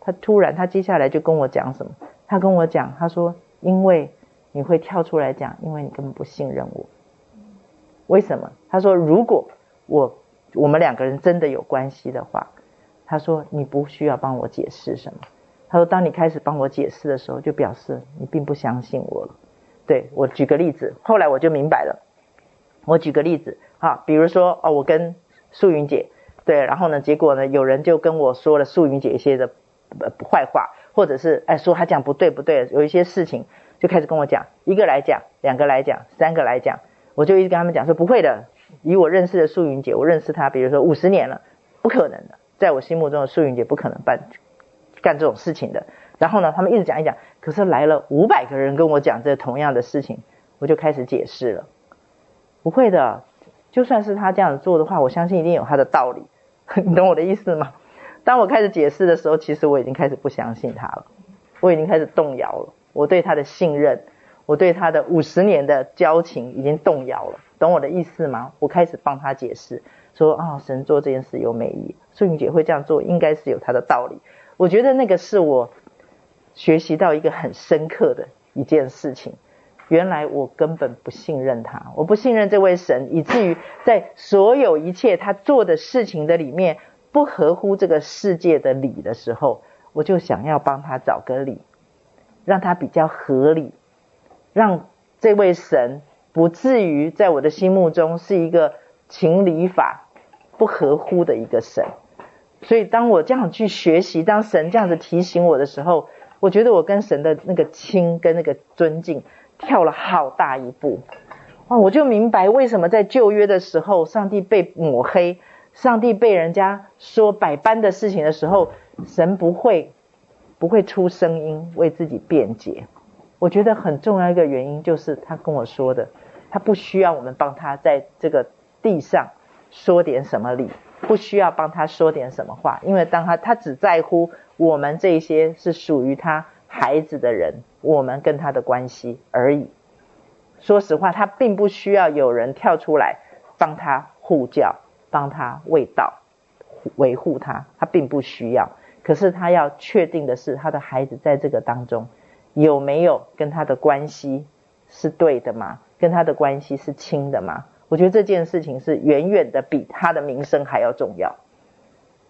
他突然，他接下来就跟我讲什么？他跟我讲，他说：“因为你会跳出来讲，因为你根本不信任我。为什么？他说：如果我我们两个人真的有关系的话，他说你不需要帮我解释什么。他说，当你开始帮我解释的时候，就表示你并不相信我了。对，我举个例子，后来我就明白了。我举个例子，啊，比如说哦，我跟素云姐。对，然后呢，结果呢，有人就跟我说了素云姐一些的坏话，或者是哎说他讲不对不对，有一些事情就开始跟我讲，一个来讲，两个来讲，三个来讲，我就一直跟他们讲说不会的，以我认识的素云姐，我认识她，比如说五十年了，不可能的，在我心目中的素云姐不可能办干这种事情的。然后呢，他们一直讲一讲，可是来了五百个人跟我讲这同样的事情，我就开始解释了，不会的，就算是他这样做的话，我相信一定有他的道理。你懂我的意思吗？当我开始解释的时候，其实我已经开始不相信他了，我已经开始动摇了。我对他的信任，我对他的五十年的交情已经动摇了。懂我的意思吗？我开始帮他解释，说啊、哦，神做这件事有美意，素云姐会这样做，应该是有他的道理。我觉得那个是我学习到一个很深刻的一件事情。原来我根本不信任他，我不信任这位神，以至于在所有一切他做的事情的里面不合乎这个世界的理的时候，我就想要帮他找个理，让他比较合理，让这位神不至于在我的心目中是一个情理法不合乎的一个神。所以当我这样去学习，当神这样子提醒我的时候，我觉得我跟神的那个亲跟那个尊敬跳了好大一步。哦，我就明白为什么在旧约的时候，上帝被抹黑，上帝被人家说百般的事情的时候，神不会不会出声音为自己辩解。我觉得很重要一个原因就是他跟我说的，他不需要我们帮他在这个地上说点什么理，不需要帮他说点什么话，因为当他他只在乎我们这些是属于他孩子的人，我们跟他的关系而已。说实话，他并不需要有人跳出来帮他护教、帮他卫道、维护他，他并不需要。可是他要确定的是，他的孩子在这个当中有没有跟他的关系是对的吗？跟他的关系是亲的吗？我觉得这件事情是远远的比他的名声还要重要。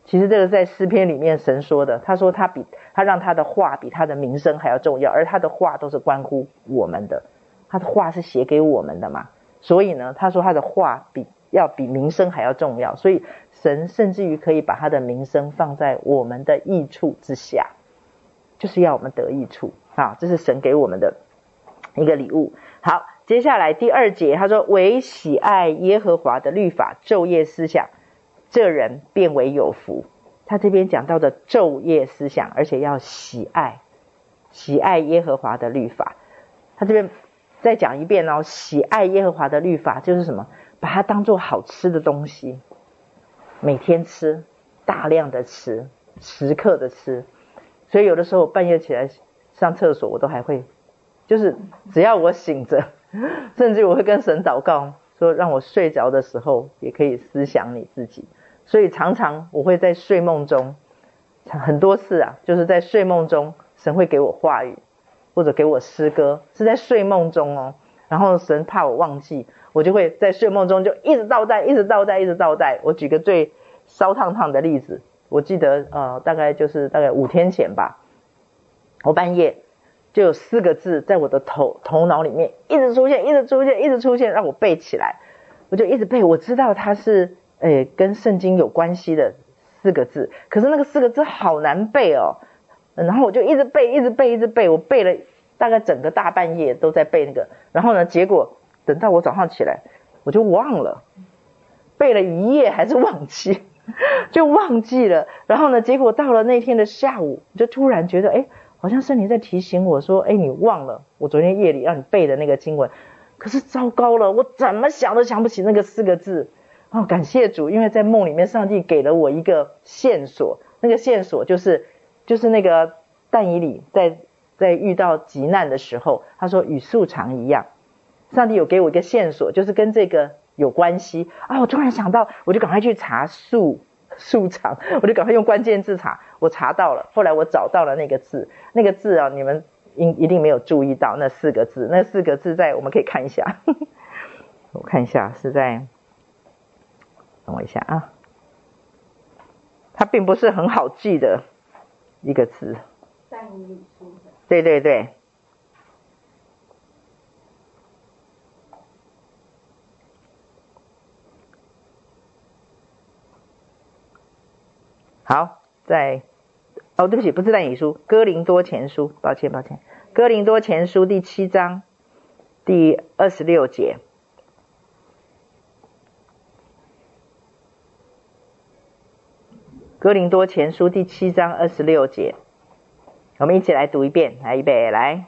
其实这个在诗篇里面神说的，他说他比他让他的话比他的名声还要重要，而他的话都是关乎我们的。他的话是写给我们的嘛，所以呢，他说他的话比要比名声还要重要，所以神甚至于可以把他的名声放在我们的益处之下，就是要我们得益处啊，这是神给我们的一个礼物。好，接下来第二节他说：“唯喜爱耶和华的律法，昼夜思想，这人变为有福。”他这边讲到的昼夜思想，而且要喜爱，喜爱耶和华的律法，他这边。再讲一遍哦，喜爱耶和华的律法就是什么？把它当做好吃的东西，每天吃，大量的吃，时刻的吃。所以有的时候半夜起来上厕所，我都还会，就是只要我醒着，甚至我会跟神祷告，说让我睡着的时候也可以思想你自己。所以常常我会在睡梦中，很多次啊，就是在睡梦中，神会给我话语。或者给我诗歌，是在睡梦中哦。然后神怕我忘记，我就会在睡梦中就一直倒带，一直倒带，一直倒带。我举个最烧烫烫的例子，我记得呃，大概就是大概五天前吧，我半夜就有四个字在我的头头脑里面一直出现，一直出现，一直出现，让我背起来。我就一直背，我知道它是诶跟圣经有关系的四个字，可是那个四个字好难背哦。然后我就一直背，一直背，一直背。我背了大概整个大半夜都在背那个。然后呢，结果等到我早上起来，我就忘了，背了一夜还是忘记，就忘记了。然后呢，结果到了那天的下午，就突然觉得，哎，好像圣灵在提醒我说，哎，你忘了我昨天夜里让你背的那个经文。可是糟糕了，我怎么想都想不起那个四个字。哦，感谢主，因为在梦里面，上帝给了我一个线索，那个线索就是。就是那个但以理在在遇到急难的时候，他说与素常一样。上帝有给我一个线索，就是跟这个有关系啊！我突然想到，我就赶快去查素素常，我就赶快用关键字查，我查到了。后来我找到了那个字，那个字啊，你们应一定没有注意到那四个字，那四个字在我们可以看一下，我看一下是在，等我一下啊，它并不是很好记的。一个字，对对对，好，在哦，对不起，不是但以书，哥林多前书，抱歉抱歉，哥林多前书第七章第二十六节。哥林多前书第七章二十六节，我们一起来读一遍，来预备来。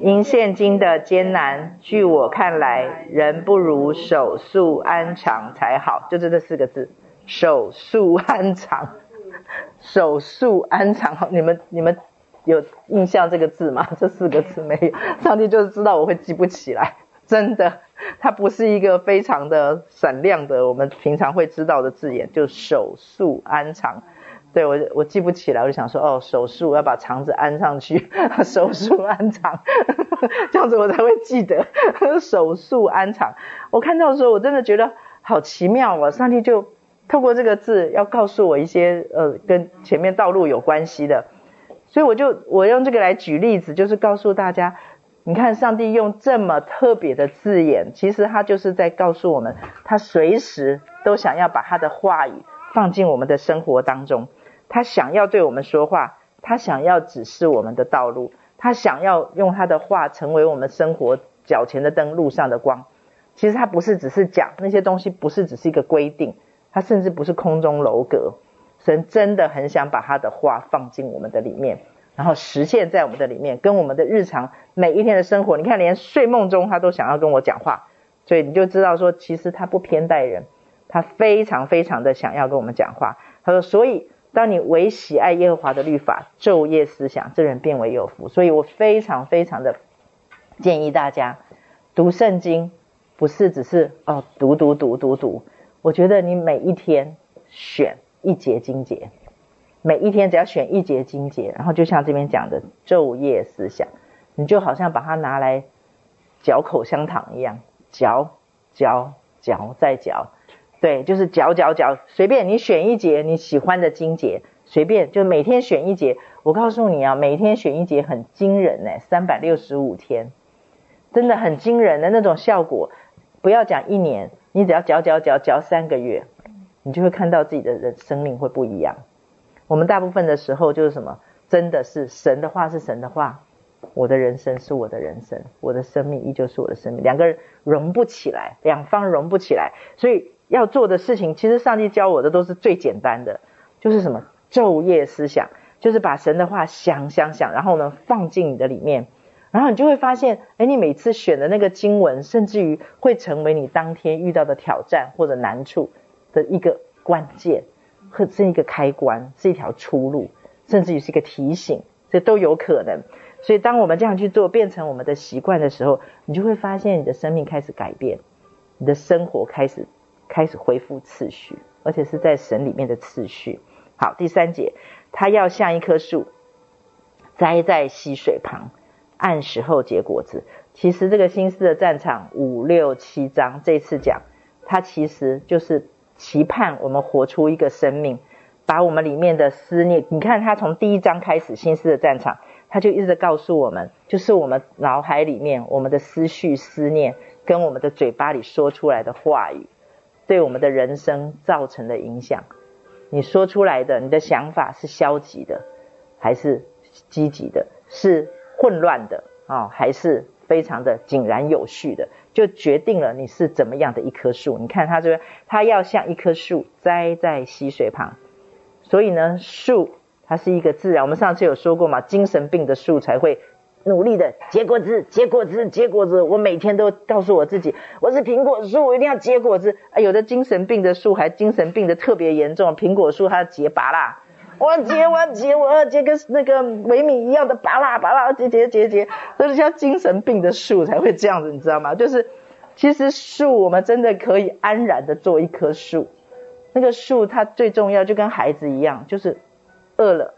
因现今的艰难，据我看来，人不如守素安常才好。就这这四个字，守素安常，手术安常。好，你们你们有印象这个字吗？这四个字没有，上帝就是知道我会记不起来，真的。它不是一个非常的闪亮的，我们平常会知道的字眼，就手术安常。对，我我记不起来，我就想说哦，手术要把肠子安上去，手术安常，这样子我才会记得手术安常。我看到的时候，我真的觉得好奇妙啊，上帝就透过这个字要告诉我一些呃跟前面道路有关系的，所以我就我用这个来举例子，就是告诉大家。你看，上帝用这么特别的字眼，其实他就是在告诉我们，他随时都想要把他的话语放进我们的生活当中，他想要对我们说话，他想要指示我们的道路，他想要用他的话成为我们生活脚前的灯，路上的光。其实他不是只是讲那些东西，不是只是一个规定，他甚至不是空中楼阁。神真的很想把他的话放进我们的里面。然后实现在我们的里面，跟我们的日常每一天的生活，你看连睡梦中他都想要跟我讲话，所以你就知道说，其实他不偏待人，他非常非常的想要跟我们讲话。他说，所以当你唯喜爱耶和华的律法，昼夜思想，这人便为有福。所以我非常非常的建议大家读圣经，不是只是哦读读读读读，我觉得你每一天选一节经节。每一天只要选一节经节，然后就像这边讲的昼夜思想，你就好像把它拿来嚼口香糖一样，嚼嚼嚼再嚼，对，就是嚼嚼嚼，随便你选一节你喜欢的经节，随便就每天选一节。我告诉你啊，每天选一节很惊人呢，三百六十五天，真的很惊人的那种效果。不要讲一年，你只要嚼嚼嚼嚼三个月，你就会看到自己的人生命会不一样。我们大部分的时候就是什么？真的是神的话是神的话，我的人生是我的人生，我的生命依旧是我的生命，两个人融不起来，两方融不起来。所以要做的事情，其实上帝教我的都是最简单的，就是什么？昼夜思想，就是把神的话想想想，然后呢放进你的里面，然后你就会发现，哎，你每次选的那个经文，甚至于会成为你当天遇到的挑战或者难处的一个关键。或是一个开关，是一条出路，甚至于是一个提醒，这都有可能。所以，当我们这样去做，变成我们的习惯的时候，你就会发现你的生命开始改变，你的生活开始开始恢复次序，而且是在神里面的次序。好，第三节，他要像一棵树，栽在溪水旁，按时候结果子。其实这个心思的战场五六七章这次讲，它其实就是。期盼我们活出一个生命，把我们里面的思念，你看他从第一章开始，心思的战场，他就一直告诉我们，就是我们脑海里面我们的思绪、思念，跟我们的嘴巴里说出来的话语，对我们的人生造成的影响。你说出来的，你的想法是消极的，还是积极的？是混乱的啊、哦，还是？非常的井然有序的，就决定了你是怎么样的一棵树。你看它这边，它要像一棵树栽在溪水旁。所以呢，树它是一个自然。我们上次有说过嘛，精神病的树才会努力的结果子，结果子，结果子。我每天都告诉我自己，我是苹果树，我一定要结果子。啊，有的精神病的树还精神病的特别严重，苹果树它结拔啦。我要结，我要结，我要结跟那个维米一样的巴拉巴拉，结结结结，都是像精神病的树才会这样子，你知道吗？就是其实树，我们真的可以安然的做一棵树。那个树它最重要，就跟孩子一样，就是饿了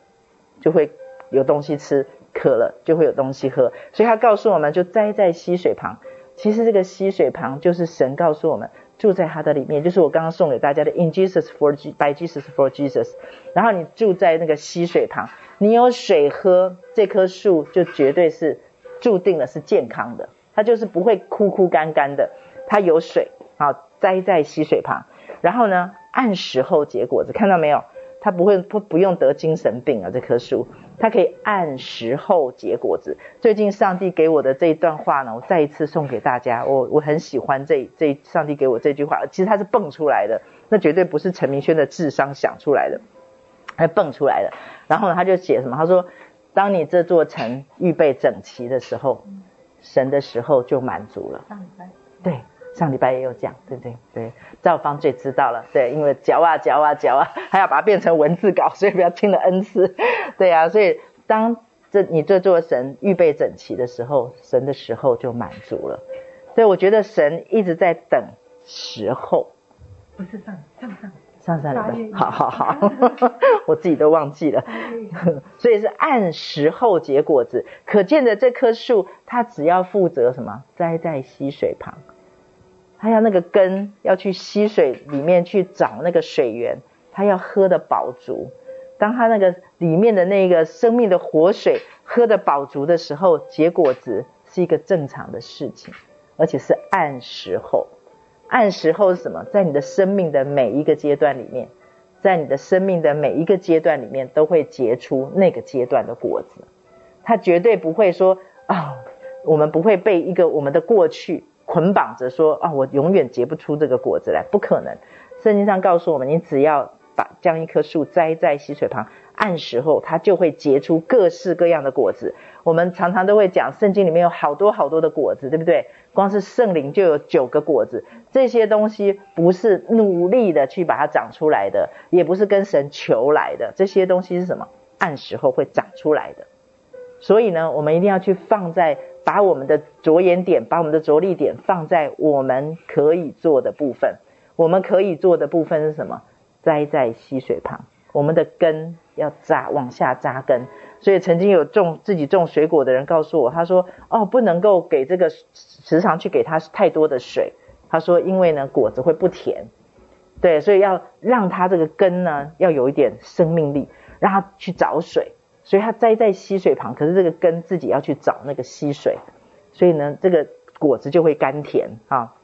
就会有东西吃，渴了就会有东西喝。所以他告诉我们，就栽在溪水旁。其实这个溪水旁，就是神告诉我们。住在他的里面，就是我刚刚送给大家的 In Jesus for by Jesus for Jesus。然后你住在那个溪水旁，你有水喝，这棵树就绝对是注定了是健康的，它就是不会枯枯干干的。它有水，好栽在溪水旁，然后呢，按时候结果子，看到没有？它不会不不用得精神病啊，这棵树。它可以按时候结果子。最近上帝给我的这一段话呢，我再一次送给大家。我我很喜欢这这上帝给我这句话，其实它是蹦出来的，那绝对不是陈明轩的智商想出来的，它蹦出来的。然后呢，他就写什么？他说：“当你这座城预备整齐的时候，神的时候就满足了。”对。上礼拜也有讲，对不对？对，赵芳最知道了，对，因为嚼啊嚼啊嚼啊，还要把它变成文字稿，所以不要听了 N 次，对啊，所以当这你这座神预备整齐的时候，神的时候就满足了。所以我觉得神一直在等时候，不是上上上上上礼拜，好好好，我自己都忘记了，所以是按时候结果子，可见的这棵树，它只要负责什么？栽在溪水旁。他要那个根要去溪水里面去找那个水源，他要喝的饱足。当他那个里面的那个生命的活水喝的饱足的时候，结果子是一个正常的事情，而且是按时候。按时候是什么？在你的生命的每一个阶段里面，在你的生命的每一个阶段里面，都会结出那个阶段的果子。它绝对不会说啊，我们不会被一个我们的过去捆绑着说啊，我永远结不出这个果子来，不可能。圣经上告诉我们，你只要把将一棵树栽在溪水旁。按时候，它就会结出各式各样的果子。我们常常都会讲，圣经里面有好多好多的果子，对不对？光是圣灵就有九个果子。这些东西不是努力的去把它长出来的，也不是跟神求来的。这些东西是什么？按时候会长出来的。所以呢，我们一定要去放在，把我们的着眼点，把我们的着力点放在我们可以做的部分。我们可以做的部分是什么？栽在溪水旁。我们的根要扎，往下扎根，所以曾经有种自己种水果的人告诉我，他说：“哦，不能够给这个时常去给它太多的水。”他说：“因为呢，果子会不甜。”对，所以要让它这个根呢，要有一点生命力，让它去找水。所以它栽在溪水旁，可是这个根自己要去找那个溪水，所以呢，这个果子就会甘甜啊。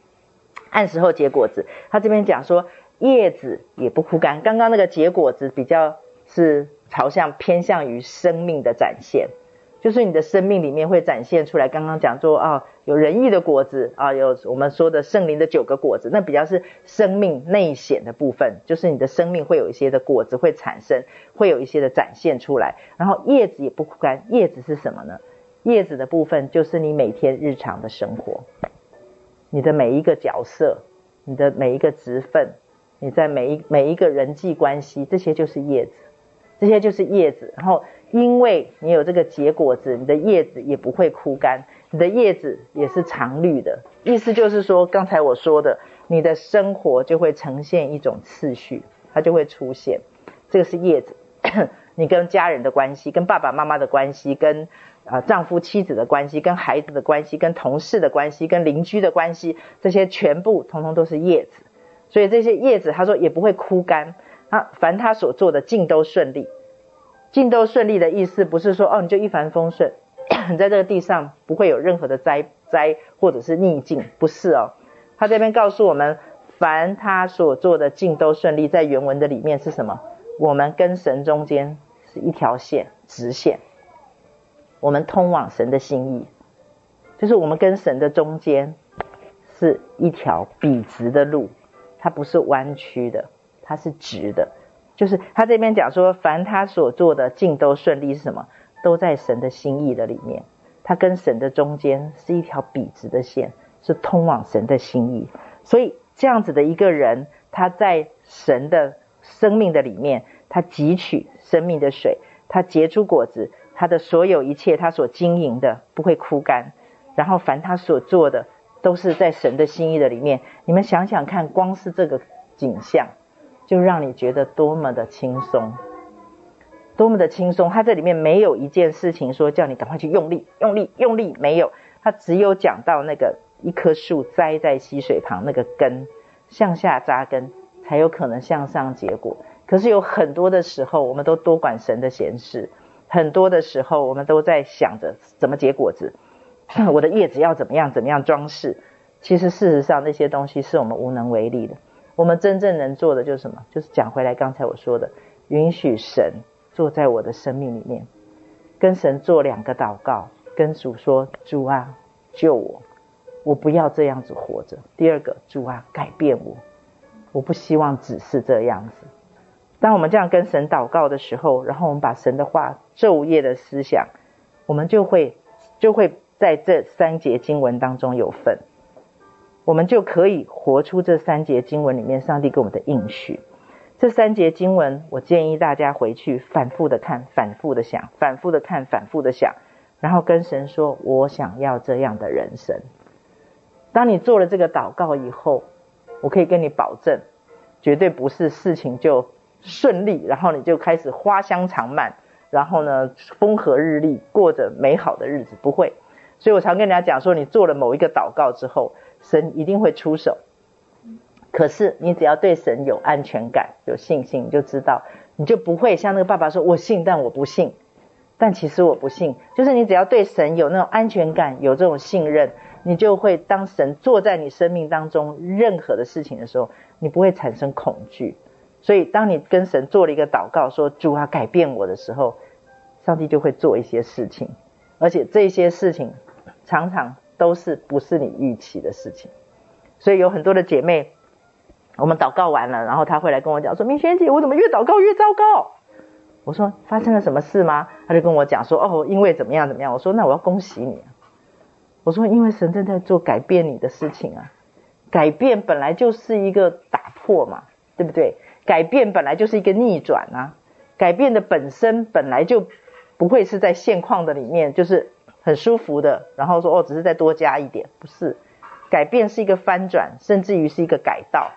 按时候结果子，他这边讲说。叶子也不枯干。刚刚那个结果子比较是朝向偏向于生命的展现，就是你的生命里面会展现出来。刚刚讲说啊，有仁义的果子啊，有我们说的圣灵的九个果子，那比较是生命内显的部分，就是你的生命会有一些的果子会产生，会有一些的展现出来。然后叶子也不枯干，叶子是什么呢？叶子的部分就是你每天日常的生活，你的每一个角色，你的每一个职分。你在每一每一个人际关系，这些就是叶子，这些就是叶子。然后，因为你有这个结果子，你的叶子也不会枯干，你的叶子也是常绿的。意思就是说，刚才我说的，你的生活就会呈现一种次序，它就会出现。这个是叶子，你跟家人的关系，跟爸爸妈妈的关系，跟啊、丈夫妻子的关系，跟孩子的关系，跟同事的关系，跟邻居的关系，这些全部通通都是叶子。所以这些叶子，他说也不会枯干。啊，凡他所做的，尽都顺利。尽都顺利的意思，不是说哦，你就一帆风顺，在这个地上不会有任何的灾灾或者是逆境，不是哦。他这边告诉我们，凡他所做的，尽都顺利。在原文的里面是什么？我们跟神中间是一条线，直线。我们通往神的心意，就是我们跟神的中间是一条笔直的路。它不是弯曲的，它是直的。就是他这边讲说，凡他所做的尽都顺利是什么？都在神的心意的里面。他跟神的中间是一条笔直的线，是通往神的心意。所以这样子的一个人，他在神的生命的里面，他汲取生命的水，他结出果子，他的所有一切，他所经营的不会枯干。然后凡他所做的。都是在神的心意的里面，你们想想看，光是这个景象，就让你觉得多么的轻松，多么的轻松。他这里面没有一件事情说叫你赶快去用力、用力、用力，没有。他只有讲到那个一棵树栽在溪水旁，那个根向下扎根，才有可能向上结果。可是有很多的时候，我们都多管神的闲事，很多的时候，我们都在想着怎么结果子。我的叶子要怎么样怎么样装饰？其实事实上那些东西是我们无能为力的。我们真正能做的就是什么？就是讲回来刚才我说的，允许神坐在我的生命里面，跟神做两个祷告，跟主说：主啊，救我，我不要这样子活着。第二个，主啊，改变我，我不希望只是这样子。当我们这样跟神祷告的时候，然后我们把神的话昼夜的思想，我们就会就会。在这三节经文当中有份，我们就可以活出这三节经文里面上帝给我们的应许。这三节经文，我建议大家回去反复的看，反复的想，反复的看，反复的想，然后跟神说：“我想要这样的人生。”当你做了这个祷告以后，我可以跟你保证，绝对不是事情就顺利，然后你就开始花香长漫，然后呢，风和日丽，过着美好的日子，不会。所以我常跟人家讲说，你做了某一个祷告之后，神一定会出手。可是你只要对神有安全感、有信心，你就知道，你就不会像那个爸爸说：“我信，但我不信。”但其实我不信。就是你只要对神有那种安全感，有这种信任，你就会当神坐在你生命当中任何的事情的时候，你不会产生恐惧。所以当你跟神做了一个祷告，说主啊改变我的时候，上帝就会做一些事情，而且这些事情常常都是不是你预期的事情。所以有很多的姐妹，我们祷告完了，然后她会来跟我讲说：“明轩姐，我怎么越祷告越糟糕？”我说：“发生了什么事吗？”她就跟我讲说：“哦，因为怎么样怎么样。”我说：“那我要恭喜你。”我说：“因为神正在做改变你的事情啊，改变本来就是一个打破嘛，对不对？改变本来就是一个逆转啊，改变的本身本来就不会是在现况的里面就是很舒服的，然后说哦，只是再多加一点，不是。”改变是一个翻转，甚至于是一个改道，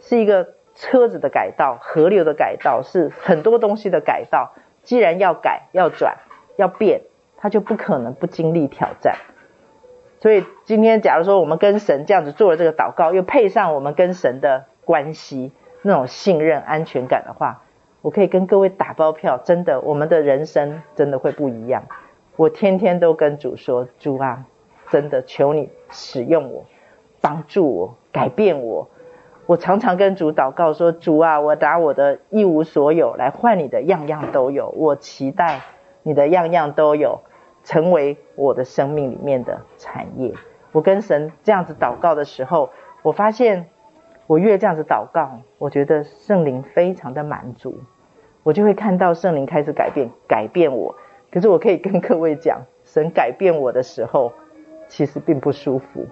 是一个车子的改道、河流的改道，是很多东西的改道。既然要改、要转、要变，它就不可能不经历挑战。所以今天，假如说我们跟神这样子做了这个祷告，又配上我们跟神的关系那种信任、安全感的话，我可以跟各位打包票，真的，我们的人生真的会不一样。我天天都跟主说：“主啊。”真的求你使用我，帮助我，改变我。我常常跟主祷告说：“主啊，我拿我的一无所有来换你的样样都有。我期待你的样样都有，成为我的生命里面的产业。”我跟神这样子祷告的时候，我发现我越这样子祷告，我觉得圣灵非常的满足，我就会看到圣灵开始改变，改变我。可是我可以跟各位讲，神改变我的时候。其实并不舒服，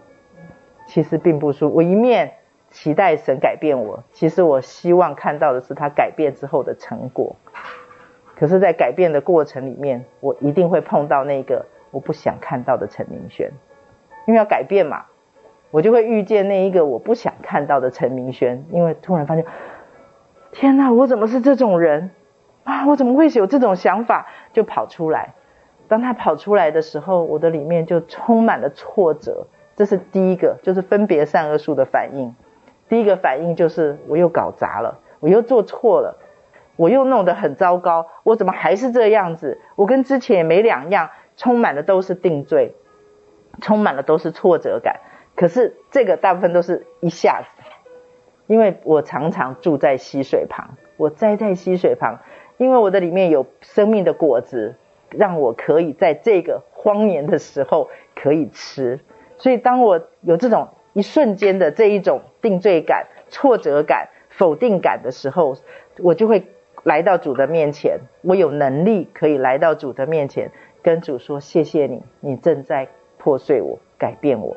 其实并不舒服。我一面期待神改变我，其实我希望看到的是他改变之后的成果。可是，在改变的过程里面，我一定会碰到那个我不想看到的陈明轩，因为要改变嘛，我就会遇见那一个我不想看到的陈明轩。因为突然发现，天哪，我怎么是这种人啊？我怎么会有这种想法？就跑出来。当他跑出来的时候，我的里面就充满了挫折。这是第一个，就是分别善恶树的反应。第一个反应就是我又搞砸了，我又做错了，我又弄得很糟糕。我怎么还是这样子？我跟之前也没两样，充满的都是定罪，充满了都是挫折感。可是这个大部分都是一下子，因为我常常住在溪水旁，我栽在溪水旁，因为我的里面有生命的果子。让我可以在这个荒年的时候可以吃，所以当我有这种一瞬间的这一种定罪感、挫折感、否定感的时候，我就会来到主的面前。我有能力可以来到主的面前，跟主说：“谢谢你，你正在破碎我、改变我，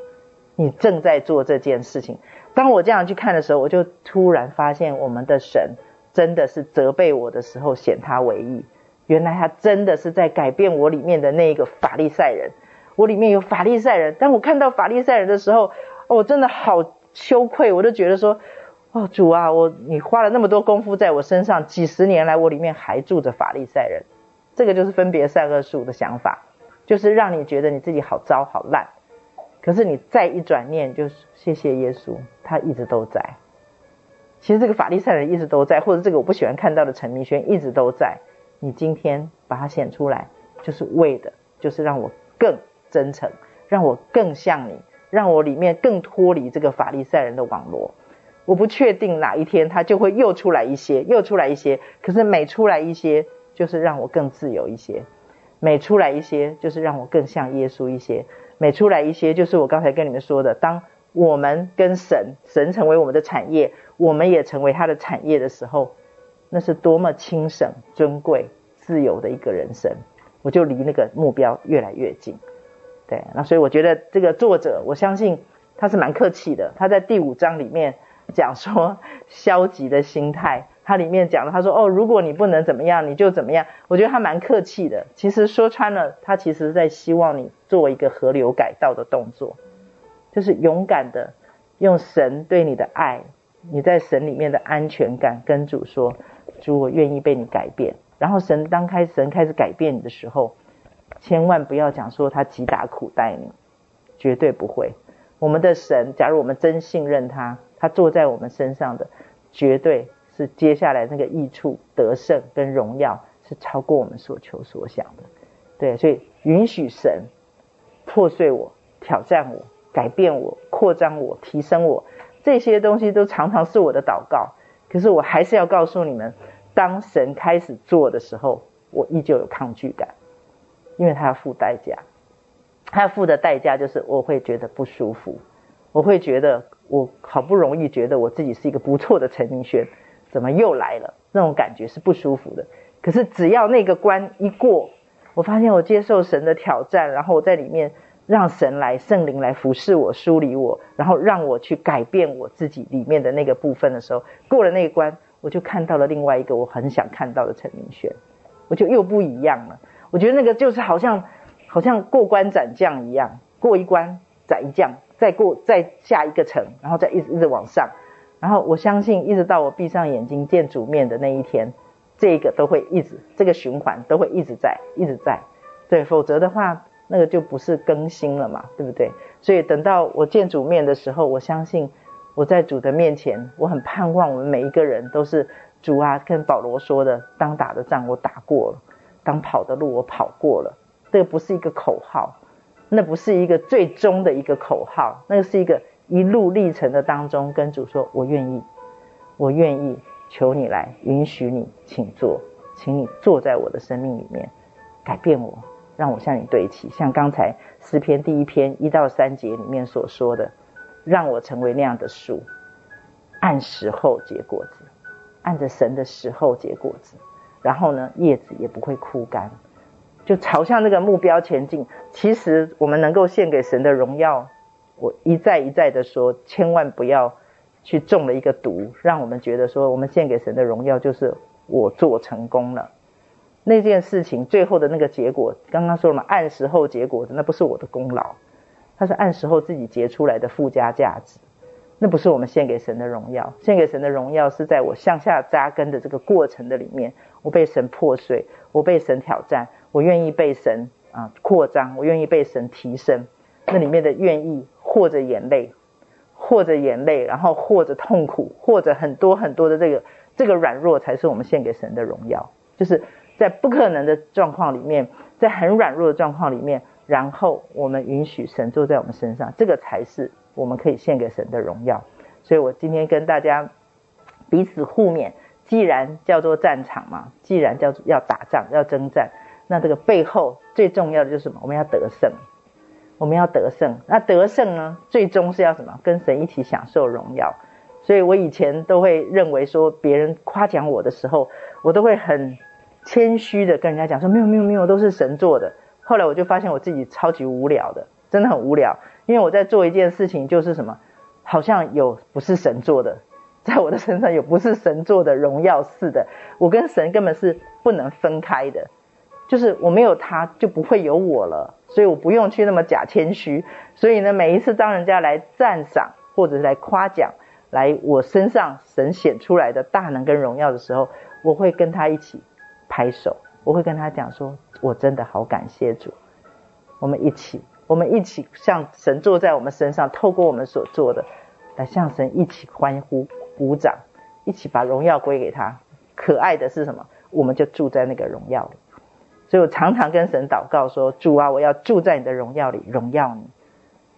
你正在做这件事情。”当我这样去看的时候，我就突然发现，我们的神真的是责备我的时候显他为义。原来他真的是在改变我里面的那一个法利赛人，我里面有法利赛人。当我看到法利赛人的时候，我真的好羞愧，我都觉得说，哦，主啊，我你花了那么多功夫在我身上，几十年来我里面还住着法利赛人，这个就是分别善恶树的想法，就是让你觉得你自己好糟好烂。可是你再一转念，就谢谢耶稣，他一直都在。其实这个法利赛人一直都在，或者这个我不喜欢看到的陈明轩一直都在。你今天把它显出来，就是为的，就是让我更真诚，让我更像你，让我里面更脱离这个法利赛人的网罗。我不确定哪一天他就会又出来一些，又出来一些。可是每出来一些，就是让我更自由一些；每出来一些，就是让我更像耶稣一些；每出来一些，就是我刚才跟你们说的，当我们跟神，神成为我们的产业，我们也成为他的产业的时候。那是多么轻省、尊贵、自由的一个人生，我就离那个目标越来越近。对，那所以我觉得这个作者，我相信他是蛮客气的。他在第五章里面讲说消极的心态，他里面讲了，他说哦，如果你不能怎么样，你就怎么样。我觉得他蛮客气的。其实说穿了，他其实在希望你做一个河流改道的动作，就是勇敢的用神对你的爱，你在神里面的安全感，跟主说。主，我愿意被你改变。然后神当开神开始改变你的时候，千万不要讲说他击打苦待你，绝对不会。我们的神，假如我们真信任他，他坐在我们身上的，绝对是接下来那个益处、得胜跟荣耀，是超过我们所求所想的。对，所以允许神破碎我、挑战我、改变我、扩张我、提升我，这些东西都常常是我的祷告。可是我还是要告诉你们，当神开始做的时候，我依旧有抗拒感，因为他要付代价。他要付的代价就是我会觉得不舒服，我会觉得我好不容易觉得我自己是一个不错的陈明轩，怎么又来了？那种感觉是不舒服的。可是只要那个关一过，我发现我接受神的挑战，然后我在里面让神来圣灵来服侍我、梳理我，然后让我去改变我自己里面的那个部分的时候，过了那一关，我就看到了另外一个我很想看到的陈明轩，我就又不一样了。我觉得那个就是好像。好像过关斩将一样，过一关斩一将，再过再下一个城，然后再一直一直往上。然后我相信，一直到我闭上眼睛见主面的那一天，这个都会一直这个循环都会一直在一直在。对，否则的话，那个就不是更新了嘛，对不对？所以等到我见主面的时候，我相信我在主的面前，我很盼望我们每一个人都是主啊，跟保罗说的，当打的仗我打过了，当跑的路我跑过了。这个不是一个口号，那不是一个最终的一个口号，那个是一个一路历程的当中，跟主说：“我愿意，我愿意，求你来允许你，请坐，请你坐在我的生命里面，改变我，让我向你对齐。像刚才诗篇第一篇一到三节里面所说的，让我成为那样的树，按时候结果子，按着神的时候结果子，然后呢，叶子也不会枯干。”就朝向那个目标前进。其实我们能够献给神的荣耀，我一再一再的说，千万不要去中了一个毒，让我们觉得说我们献给神的荣耀就是我做成功了。那件事情最后的那个结果，刚刚说了嘛，按时候结果的，那不是我的功劳，它是按时候自己结出来的附加价值。那不是我们献给神的荣耀，献给神的荣耀是在我向下扎根的这个过程的里面，我被神破碎，我被神挑战。我愿意被神啊扩张，我愿意被神提升。那里面的愿意，或者眼泪，或者眼泪，然后或者痛苦，或者很多很多的这个这个软弱，才是我们献给神的荣耀。就是在不可能的状况里面，在很软弱的状况里面，然后我们允许神坐在我们身上，这个才是我们可以献给神的荣耀。所以我今天跟大家彼此互勉，既然叫做战场嘛，既然叫做要打仗，要征战。那这个背后最重要的就是什么？我们要得胜，我们要得胜。那得胜呢？最终是要什么？跟神一起享受荣耀。所以我以前都会认为说，别人夸奖我的时候，我都会很谦虚的跟人家讲说，没有没有没有，都是神做的。后来我就发现我自己超级无聊的，真的很无聊。因为我在做一件事情，就是什么，好像有不是神做的，在我的身上有不是神做的荣耀似的。我跟神根本是不能分开的。就是我没有他，就不会有我了，所以我不用去那么假谦虚。所以呢，每一次当人家来赞赏或者是来夸奖，来我身上神显出来的大能跟荣耀的时候，我会跟他一起拍手，我会跟他讲说：“我真的好感谢主。”我们一起，我们一起向神坐在我们身上，透过我们所做的，来向神一起欢呼、鼓掌，一起把荣耀归给他。可爱的是什么？我们就住在那个荣耀里。所以我常常跟神祷告说：“主啊，我要住在你的荣耀里，荣耀你。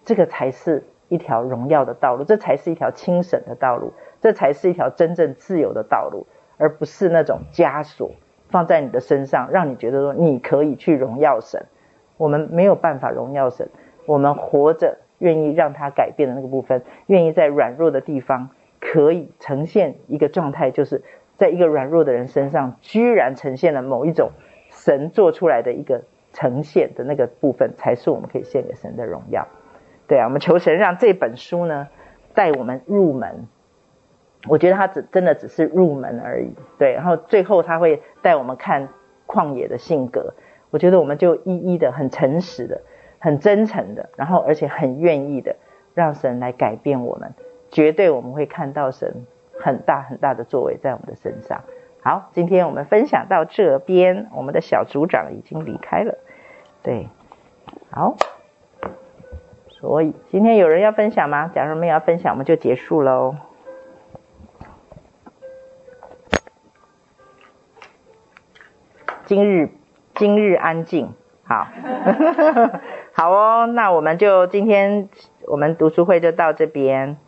这个才是一条荣耀的道路，这才是一条清神的道路，这才是一条真正自由的道路，而不是那种枷锁放在你的身上，让你觉得说你可以去荣耀神。我们没有办法荣耀神，我们活着愿意让他改变的那个部分，愿意在软弱的地方可以呈现一个状态，就是在一个软弱的人身上，居然呈现了某一种。”神做出来的一个呈现的那个部分，才是我们可以献给神的荣耀。对啊，我们求神让这本书呢带我们入门。我觉得它只真的只是入门而已。对，然后最后他会带我们看旷野的性格。我觉得我们就一一的、很诚实的、很真诚的，然后而且很愿意的，让神来改变我们。绝对我们会看到神很大很大的作为在我们的身上。好，今天我们分享到这边，我们的小组长已经离开了。对，好，所以今天有人要分享吗？假如没有要分享，我们就结束喽。今日今日安静，好，好哦，那我们就今天我们读书会就到这边。